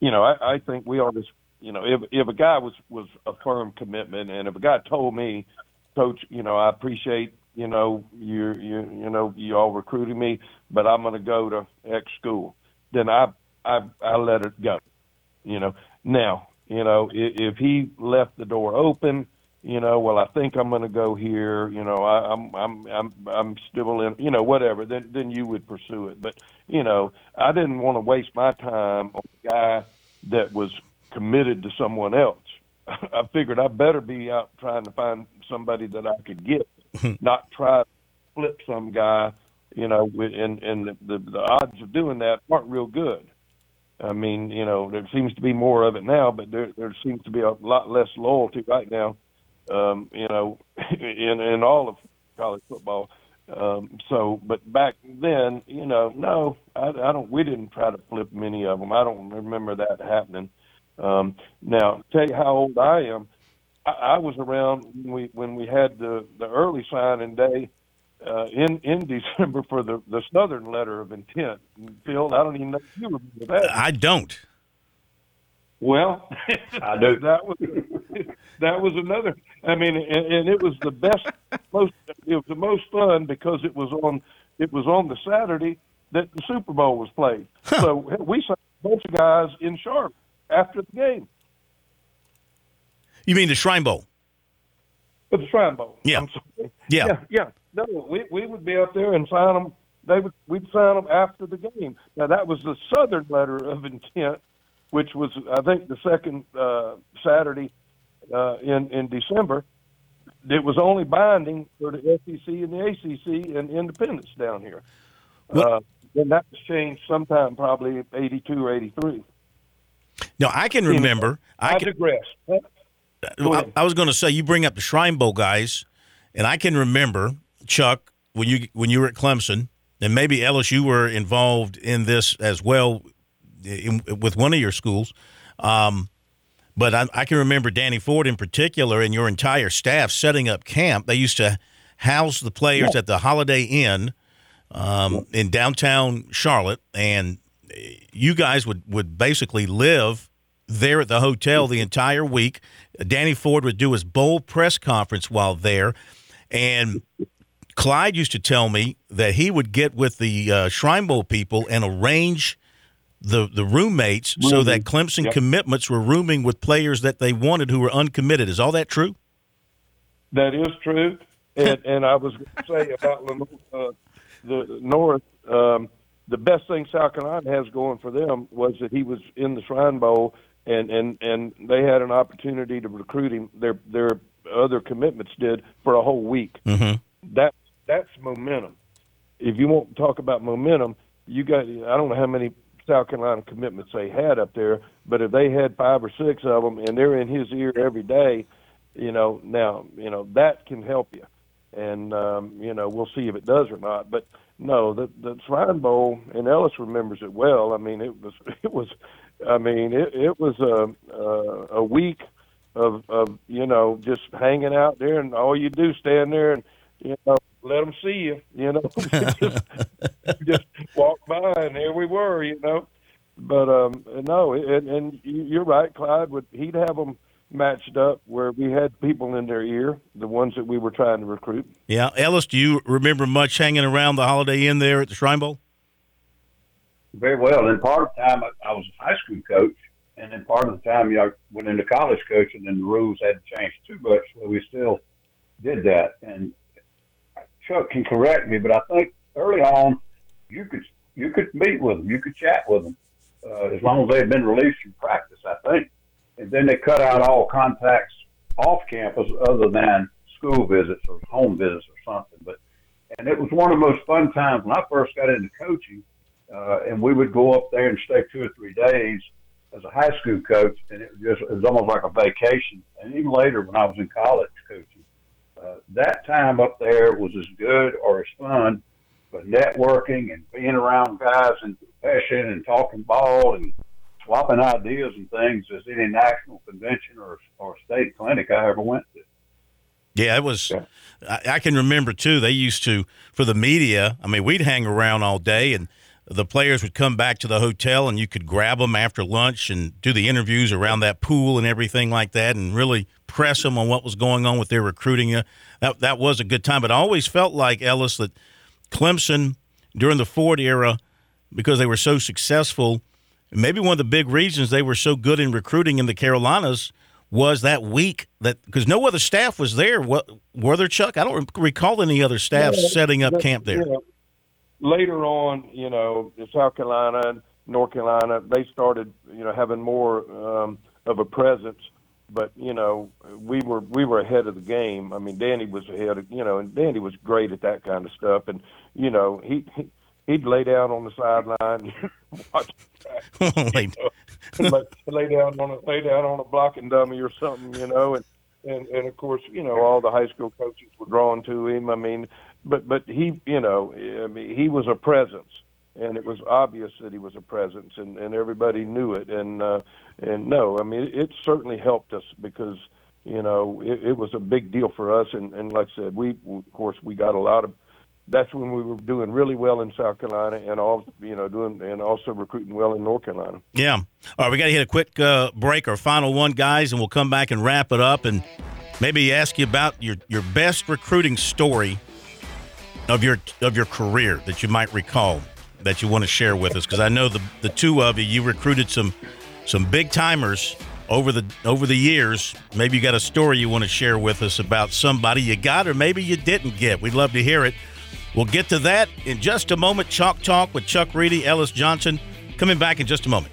you know, I, I think we always, you know, if if a guy was was a firm commitment, and if a guy told me, Coach, you know, I appreciate, you know, you you you know, you all recruiting me, but I'm going to go to X school, then I I I let it go. You know, now you know if, if he left the door open, you know, well I think I'm going to go here. You know, I, I'm I'm I'm I'm still in. You know, whatever. Then then you would pursue it. But you know, I didn't want to waste my time on a guy that was committed to someone else. I figured I better be out trying to find somebody that I could get, not try to flip some guy. You know, and and the, the the odds of doing that aren't real good. I mean, you know, there seems to be more of it now, but there there seems to be a lot less loyalty right now. Um, you know, in in all of college football. Um, so, but back then, you know, no, I, I don't. We didn't try to flip many of them. I don't remember that happening. Um, now, tell you how old I am. I, I was around when we when we had the the early signing day uh, in in December for the the Southern letter of intent. Phil, I don't even know if you remember that. I don't. Well, I do. that was that was another. I mean, and, and it was the best, most. It was the most fun because it was on. It was on the Saturday that the Super Bowl was played. So we saw a bunch of guys in Charlotte after the game. You mean the Shrine Bowl? The Shrine Bowl. Yeah. Yeah. yeah, yeah. No, we we would be up there and sign them. They would we'd sign them after the game. Now that was the Southern letter of intent, which was I think the second uh, Saturday uh, in in December. It was only binding for the SEC and the ACC and independents down here. Uh, and that was changed sometime probably '82 or '83. No, I can remember. I, I can, digress. I. I was going to say you bring up the Shrine Bowl guys, and I can remember Chuck when you when you were at Clemson, and maybe LSU were involved in this as well in, with one of your schools. Um, but I, I can remember Danny Ford in particular, and your entire staff setting up camp. They used to house the players at the Holiday Inn um, in downtown Charlotte, and you guys would would basically live there at the hotel the entire week. Danny Ford would do his bowl press conference while there, and Clyde used to tell me that he would get with the uh, Shrine Bowl people and arrange the the roommates so that Clemson Yep. commitments were rooming with players that they wanted who were uncommitted. Is all that true? That is true, and and I was going to say about uh, the North. Um, the best thing South Carolina has going for them was that he was in the Shrine Bowl, and and and they had an opportunity to recruit him. Their their other commitments did for a whole week. Mm-hmm. That that's momentum. If you want to talk about momentum, you got. I don't know how many South Carolina commitments they had up there, but if they had five or six of them, and they're in his ear every day, you know, now you know that can help you, and um, you know we'll see if it does or not. But no, the the Shrine Bowl, and Ellis remembers it well. I mean, it was it was, I mean, it it was a a, a week of of you know just hanging out there, and all you do stand there and you know let them see you, you know, just, just walk by, and there we were, you know. But um no, and and you- you're right, Clyde would he'd have them matched up where we had people in their ear, the ones that we were trying to recruit. Yeah, Ellis, do you remember much hanging around the Holiday Inn there at the Shrine Bowl? Very well. And part of the time, I, I was a high school coach, and then part of the time, you know, I went into college coaching, and the rules hadn't changed too much, so we still did that. And Chuck can correct me, but I think early on, you could you could meet with them, you could chat with them, uh, as long as they had been released from practice. I think, and then they cut out all contacts off campus other than school visits or home visits or something. But and it was one of the most fun times when I first got into coaching uh, and we would go up there and stay two or three days as a high school coach, and it was just it was almost like a vacation. And even later, when I was in college coaching, uh, that time up there was as good or as fun for networking and being around guys and profession and talking ball and swapping ideas and things as any national convention or or state clinic I ever went to. Yeah, it was. I, I can remember too. They used to for the media. I mean, we'd hang around all day, and the players would come back to the hotel, and you could grab them after lunch and do the interviews around that pool and everything like that, and really press them on what was going on with their recruiting. Uh, That that was a good time. But I always felt like Ellis that Clemson during the Ford era, because they were so successful, maybe one of the big reasons they were so good in recruiting in the Carolinas was that week that because no other staff was there. What were there, Chuck? I don't recall any other staff Yeah, setting up camp there. you know, later on, you know, in South Carolina and North Carolina, they started, you know, having more um, of a presence. But you know, we were we were ahead of the game. I mean, Danny was ahead of you know, and Danny was great at that kind of stuff. And you know, he, he he'd lay down on the sideline, watch Like, lay, oh, lay down on a lay down on a blocking dummy or something, you know, and and and of course, you know, all the high school coaches were drawn to him. I mean, but but he, you know, I mean, he was a presence, and it was obvious that he was a presence, and and everybody knew it. And uh, and no, I mean, it certainly helped us because you know it, it was a big deal for us, and and like I said, we of course we got a lot of. That's when we were doing really well in South Carolina, and all you know, doing and also recruiting well in North Carolina. yeah. All right, we got to hit a quick uh, break, our final one, guys, and we'll come back and wrap it up, and maybe ask you about your your best recruiting story of your of your career that you might recall that you want to share with us because I know the the two of you you recruited some some big timers over the over the years. Maybe you got a story you want to share with us about somebody you got or maybe you didn't get. We'd love to hear it. We'll get to that in just a moment. Chalk Talk with Chuck Reedy, Ellis Johnson, coming back in just a moment.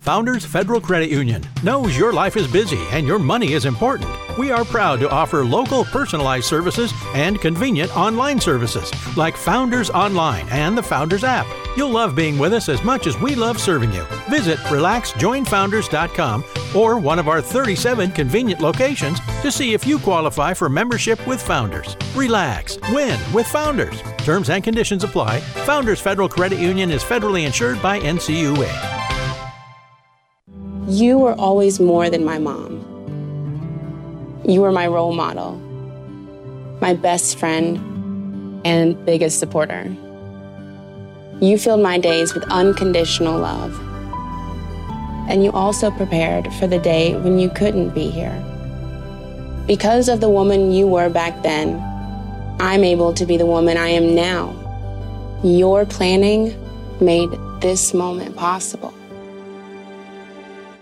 Founders Federal Credit Union knows your life is busy and your money is important. We are proud to offer local personalized services and convenient online services like Founders Online and the Founders app. You'll love being with us as much as we love serving you. Visit relaxjoinfounders.com or one of our 37 convenient locations to see if you qualify for membership with Founders. Relax, win with Founders. Terms and conditions apply. Founders Federal Credit Union is federally insured by NCUA. You were always more than my mom. You were my role model, my best friend, and biggest supporter. You filled my days with unconditional love. And you also prepared for the day when you couldn't be here. Because of the woman you were back then, I'm able to be the woman I am now. Your planning made this moment possible.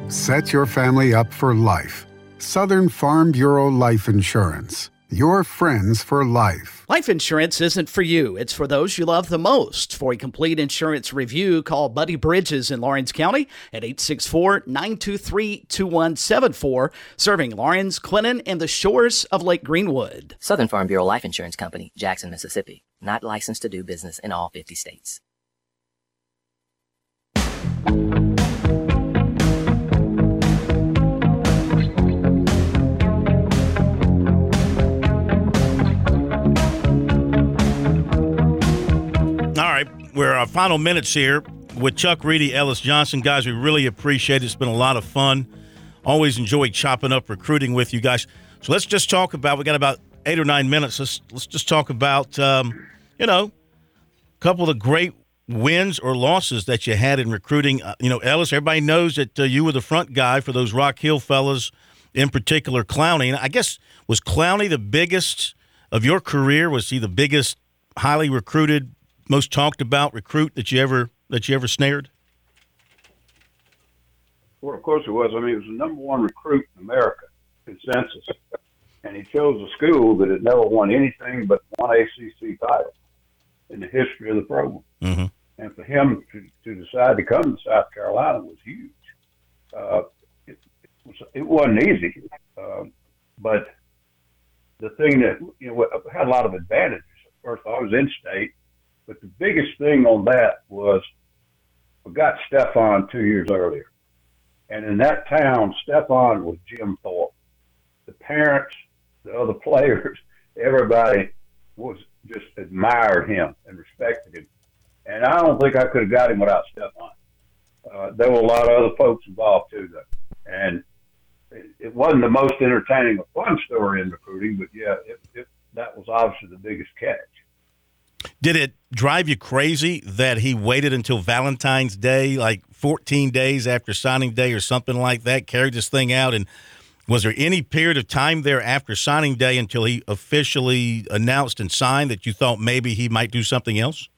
Set your family up for life. Southern Farm Bureau Life Insurance. Your friends for life. Life insurance isn't for you, it's for those you love the most. For a complete insurance review, call Buddy Bridges in Laurens County at 864 923 2174, serving Laurens, Clinton, and the shores of Lake Greenwood. Southern Farm Bureau Life Insurance Company, Jackson, Mississippi. Not licensed to do business in all 50 states. Our final minutes here with Chuck Reedy, Ellis Johnson. Guys, we really appreciate it. It's been a lot of fun. Always enjoy chopping up recruiting with you guys. So let's just talk about. We got about eight or nine minutes. Let's let's just talk about um, you know a couple of great wins or losses that you had in recruiting. Uh, you know, Ellis. Everybody knows that uh, you were the front guy for those Rock Hill fellas, in particular Clowney. And I guess was Clowney the biggest of your career? Was he the biggest, highly recruited, most talked about recruit that you ever that you ever snared? Well, of course it was. I mean, it was the number one recruit in America, consensus. And he chose a school that had never won anything but one ACC title in the history of the program. Mm-hmm. And for him to, to decide to come to South Carolina was huge. Uh, it, it, was, it wasn't easy, uh, but the thing that you know had a lot of advantages. First, I was in state, but the biggest thing on that was I got Stephon two years earlier. And in that town, Stephon was Jim Thorpe. The parents, the other players, everybody was just admired him and respected him. And I don't think I could have got him without Stephon. Uh, there were a lot of other folks involved too, though. And it, it wasn't the most entertaining or fun story in recruiting, but yeah, it, it, that was obviously the biggest catch. Did it drive you crazy that he waited until Valentine's Day, like 14 days after signing day or something like that, carried this thing out? And was there any period of time there after signing day until he officially announced and signed that you thought maybe he might do something else?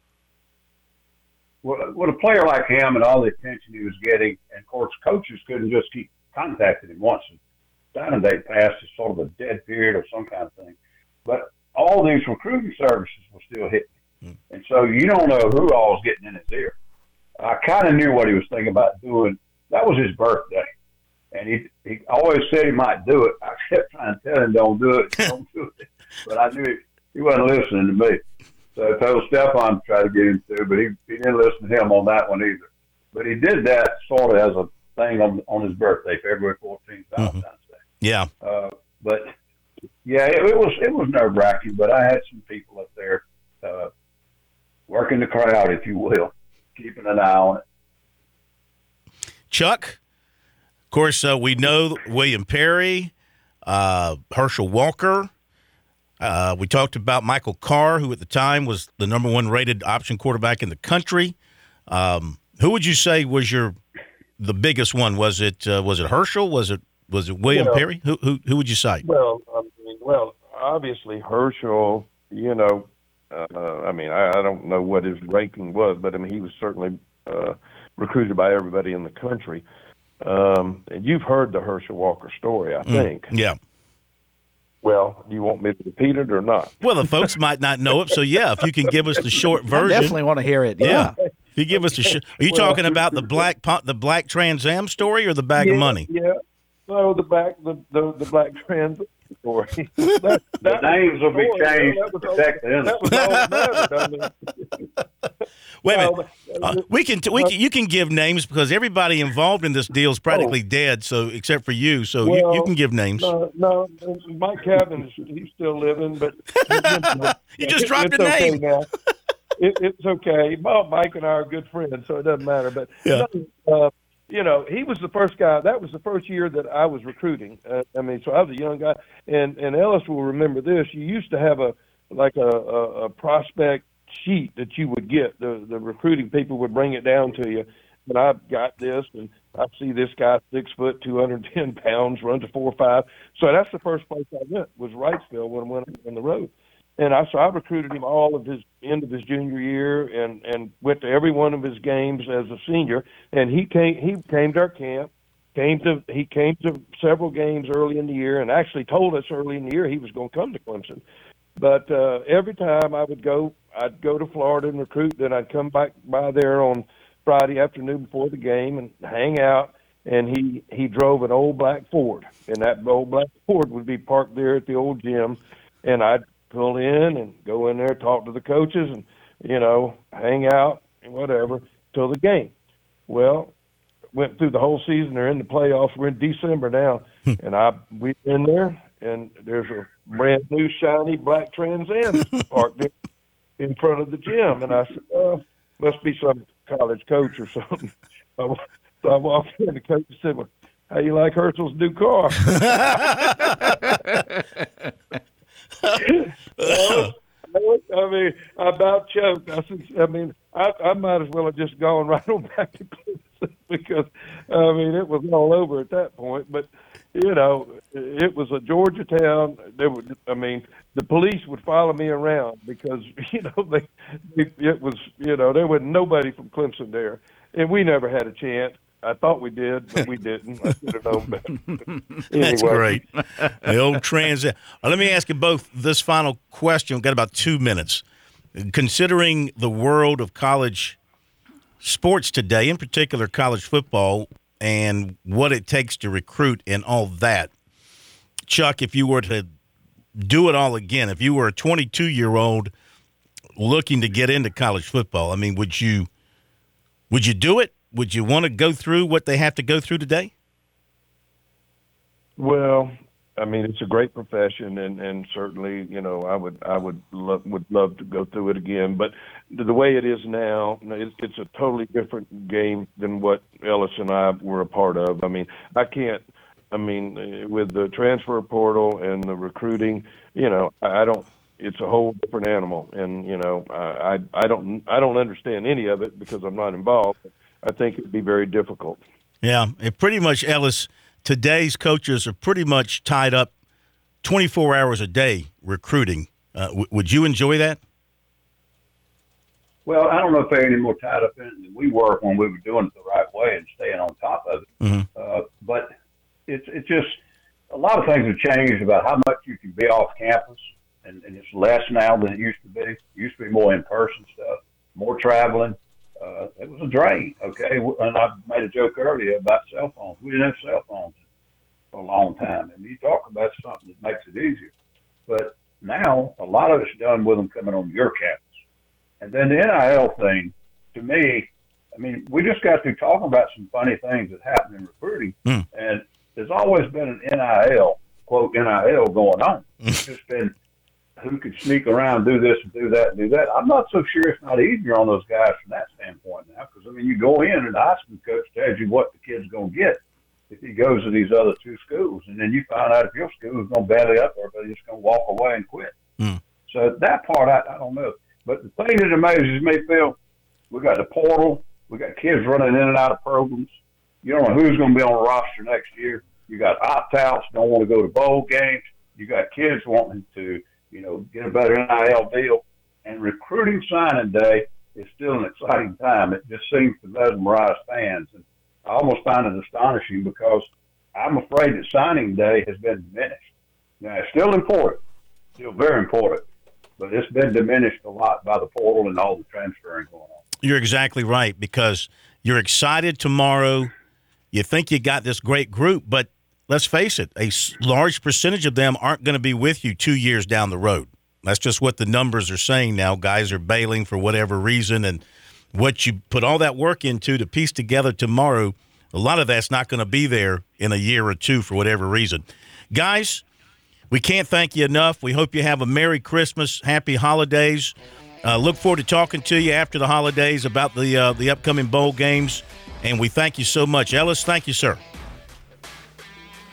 Well, with a player like him and all the attention he was getting, and of course, coaches couldn't just keep contacting him once. Signing day passed is sort of a dead period or some kind of thing. But all these recruiting services were still hitting. Mm. And so you don't know who all was getting in his ear. I kind of knew what he was thinking about doing. That was his birthday. And he he always said he might do it. I kept trying to tell him, don't do it, don't do it. But I knew he, he wasn't listening to me. So I told Stephon to try to get him to, but he, he didn't listen to him on that one either. But he did that sort of as a thing on, on his birthday, February 14th, Valentine's mm-hmm. Day. Yeah. Uh, but yeah, it, it was it was nerve wracking, but I had some people up there uh, working the crowd, if you will, keeping an eye on it. Chuck, of course, uh, we know William Perry, uh, Herschel Walker. Uh, we talked about Michael Carr, who at the time was the number one rated option quarterback in the country. Um, who would you say was your the biggest one? Was it uh, was it Herschel? Was it was it William Well- Perry? Who, who who would you cite? Well, I mean, well, obviously Herschel. You know, uh, I mean, I, I don't know what his ranking was, but I mean, he was certainly uh, recruited by everybody in the country. Um, and you've heard the Herschel Walker story, I Mm, think. yeah. Well, do you want me to repeat it or not? Well, the folks might not know it, so yeah, if you can give us the short version, definitely want to hear it. Yeah. If you give us the, sh- are you Well- talking about the black po- the black Trans Am story or the bag yeah, of money? Yeah. No, the back the the, the black trans for him. that, The names will be changed that to protect the That was all that mattered. I mean, Wait a minute. Uh, we can we can, you can give names because everybody involved in this deal is practically dead. So except for you, so you, you Oh. Can give names. No, no, Mike Cavan, he's still living, but You just dropped it's a okay name. now. It, it's okay. Well, Mike and I are good friends, so it doesn't matter. But Yeah. uh, you know, he was the first guy. That was the first year that I was recruiting. Uh, I mean, so I was a young guy, and and Ellis will remember this. You used to have a like a, a, a prospect sheet that you would get. The the recruiting people would bring it down to you, and I've got this, and I see this guy six foot, two hundred ten pounds, runs a four five. So that's the first place I went was Wrightsville when I went on the road. And I so I recruited him all of his end of his junior year and and went to every one of his games as a senior. And he came he came to our camp, came to he came to several games early in the year, and actually told us early in the year he was going to come to Clemson. But uh, every time I would go, I'd go to Florida and recruit. Then I'd come back by there on Friday afternoon before the game and hang out. And he he drove an old black Ford, and that old black Ford would be parked there at the old gym, and I'd pull in and go in there, talk to the coaches, and you know, hang out and whatever till the game. Well, went through the whole season. They're in the playoffs. We're in December now, hmm. and I we in there, and there's a brand new shiny black Trans Am parked in front of the gym, and I said, "Oh, must be some college coach or something." I So I walked in, the coach said, well, "How you like Herschel's new car?" Well, I mean, I about choked. I I mean, I, I might as well have just gone right on back to Clemson because, I mean, it was all over at that point. But you know, it was a Georgia town. There would, I mean, the police would follow me around because you know they, it, it was, you know, there was nobody from Clemson there, and we never had a chance. I thought we did, but we didn't. I should have known better. That's great. The old transit. Uh, let me ask you both this final question. We've got about two minutes. Considering the world of college sports today, in particular college football, and what it takes to recruit and all that, Chuck, if you were to do it all again, if you were a 22 year old looking to get into college football, I mean, would you would you do it? Would you want to go through what they have to go through today? Well, I mean, it's a great profession, and and certainly, you know, I would I would love would love to go through it again. But the, way it is now, it's, it's a totally different game than what Ellis and I were a part of. I mean, I can't. I mean, with the transfer portal and the recruiting, you know, I don't. It's a whole different animal, and you know, I I don't I don't understand any of it because I'm not involved. I think it'd be very difficult. Yeah, it pretty much, Ellis, today's coaches are pretty much tied up 24 hours a day recruiting. Uh, w- would you enjoy that? Well, I don't know if they're any more tied up in it than we were when we were doing it the right way and staying on top of it. Mm-hmm. Uh, but it's it's just a lot of things have changed about how much you can be off campus, and, and it's less now than it used to be. It used to be more in person stuff, more traveling. Uh, it was a drain, okay. And I made a joke earlier about cell phones. We didn't have cell phones for a long time, and you talk about something that makes it easier. But now a lot of it's done with them coming on your campus. And then the NIL thing, to me, I mean, we just got through talking about some funny things that happen in recruiting, and there's always been an NIL quote NIL going on. It's just been who could sneak around, do this and do that and do that. I'm not so sure it's not easier on those guys from that standpoint now, because I mean, you go in and the high school coach tells you what the kid's going to get if he goes to these other two schools, and then you find out if your school is going to belly up or if they're just going to walk away and quit. Hmm. So that part, I, I don't know. But the thing that amazes me, Phil, we got the portal, we got kids running in and out of programs. You don't know who's going to be on the roster next year. You got opt outs, don't want to go to bowl games. You got kids wanting to, you know, get a better NIL deal. And recruiting signing day is still an exciting time. It just seems to mesmerize fans. And I almost find it astonishing because I'm afraid that signing day has been diminished. Now, it's still important, still very important, but it's been diminished a lot by the portal and all the transferring going on. You're exactly right because you're excited tomorrow. You think you got this great group, but let's face it, a large percentage of them aren't going to be with you two years down the road. That's just what the numbers are saying now. Guys are bailing for whatever reason, and what you put all that work into to piece together tomorrow, a lot of that's not going to be there in a year or two for whatever reason. Guys, we can't thank you enough. We hope you have a Merry Christmas, Happy Holidays. Uh, look forward to talking to you after the holidays about the uh, the upcoming bowl games, and we thank you so much, Ellis. Thank you, sir.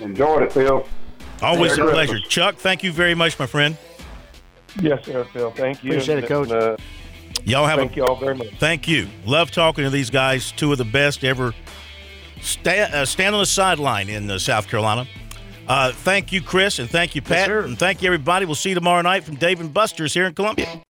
Enjoyed it, Phil. Always Merry a pleasure, Christmas. Chuck. Thank you very much, my friend. Yes, sir, Phil. Thank you. Appreciate it, Coach. And, uh, Y'all have thank a, you all very much. Thank you. Love talking to these guys. Two of the best ever sta- uh, stand on the sideline in uh, South Carolina. Uh, thank you, Chris, and thank you, Pat, and thank you, everybody. We'll see you tomorrow night from Dave and Buster's here in Columbia.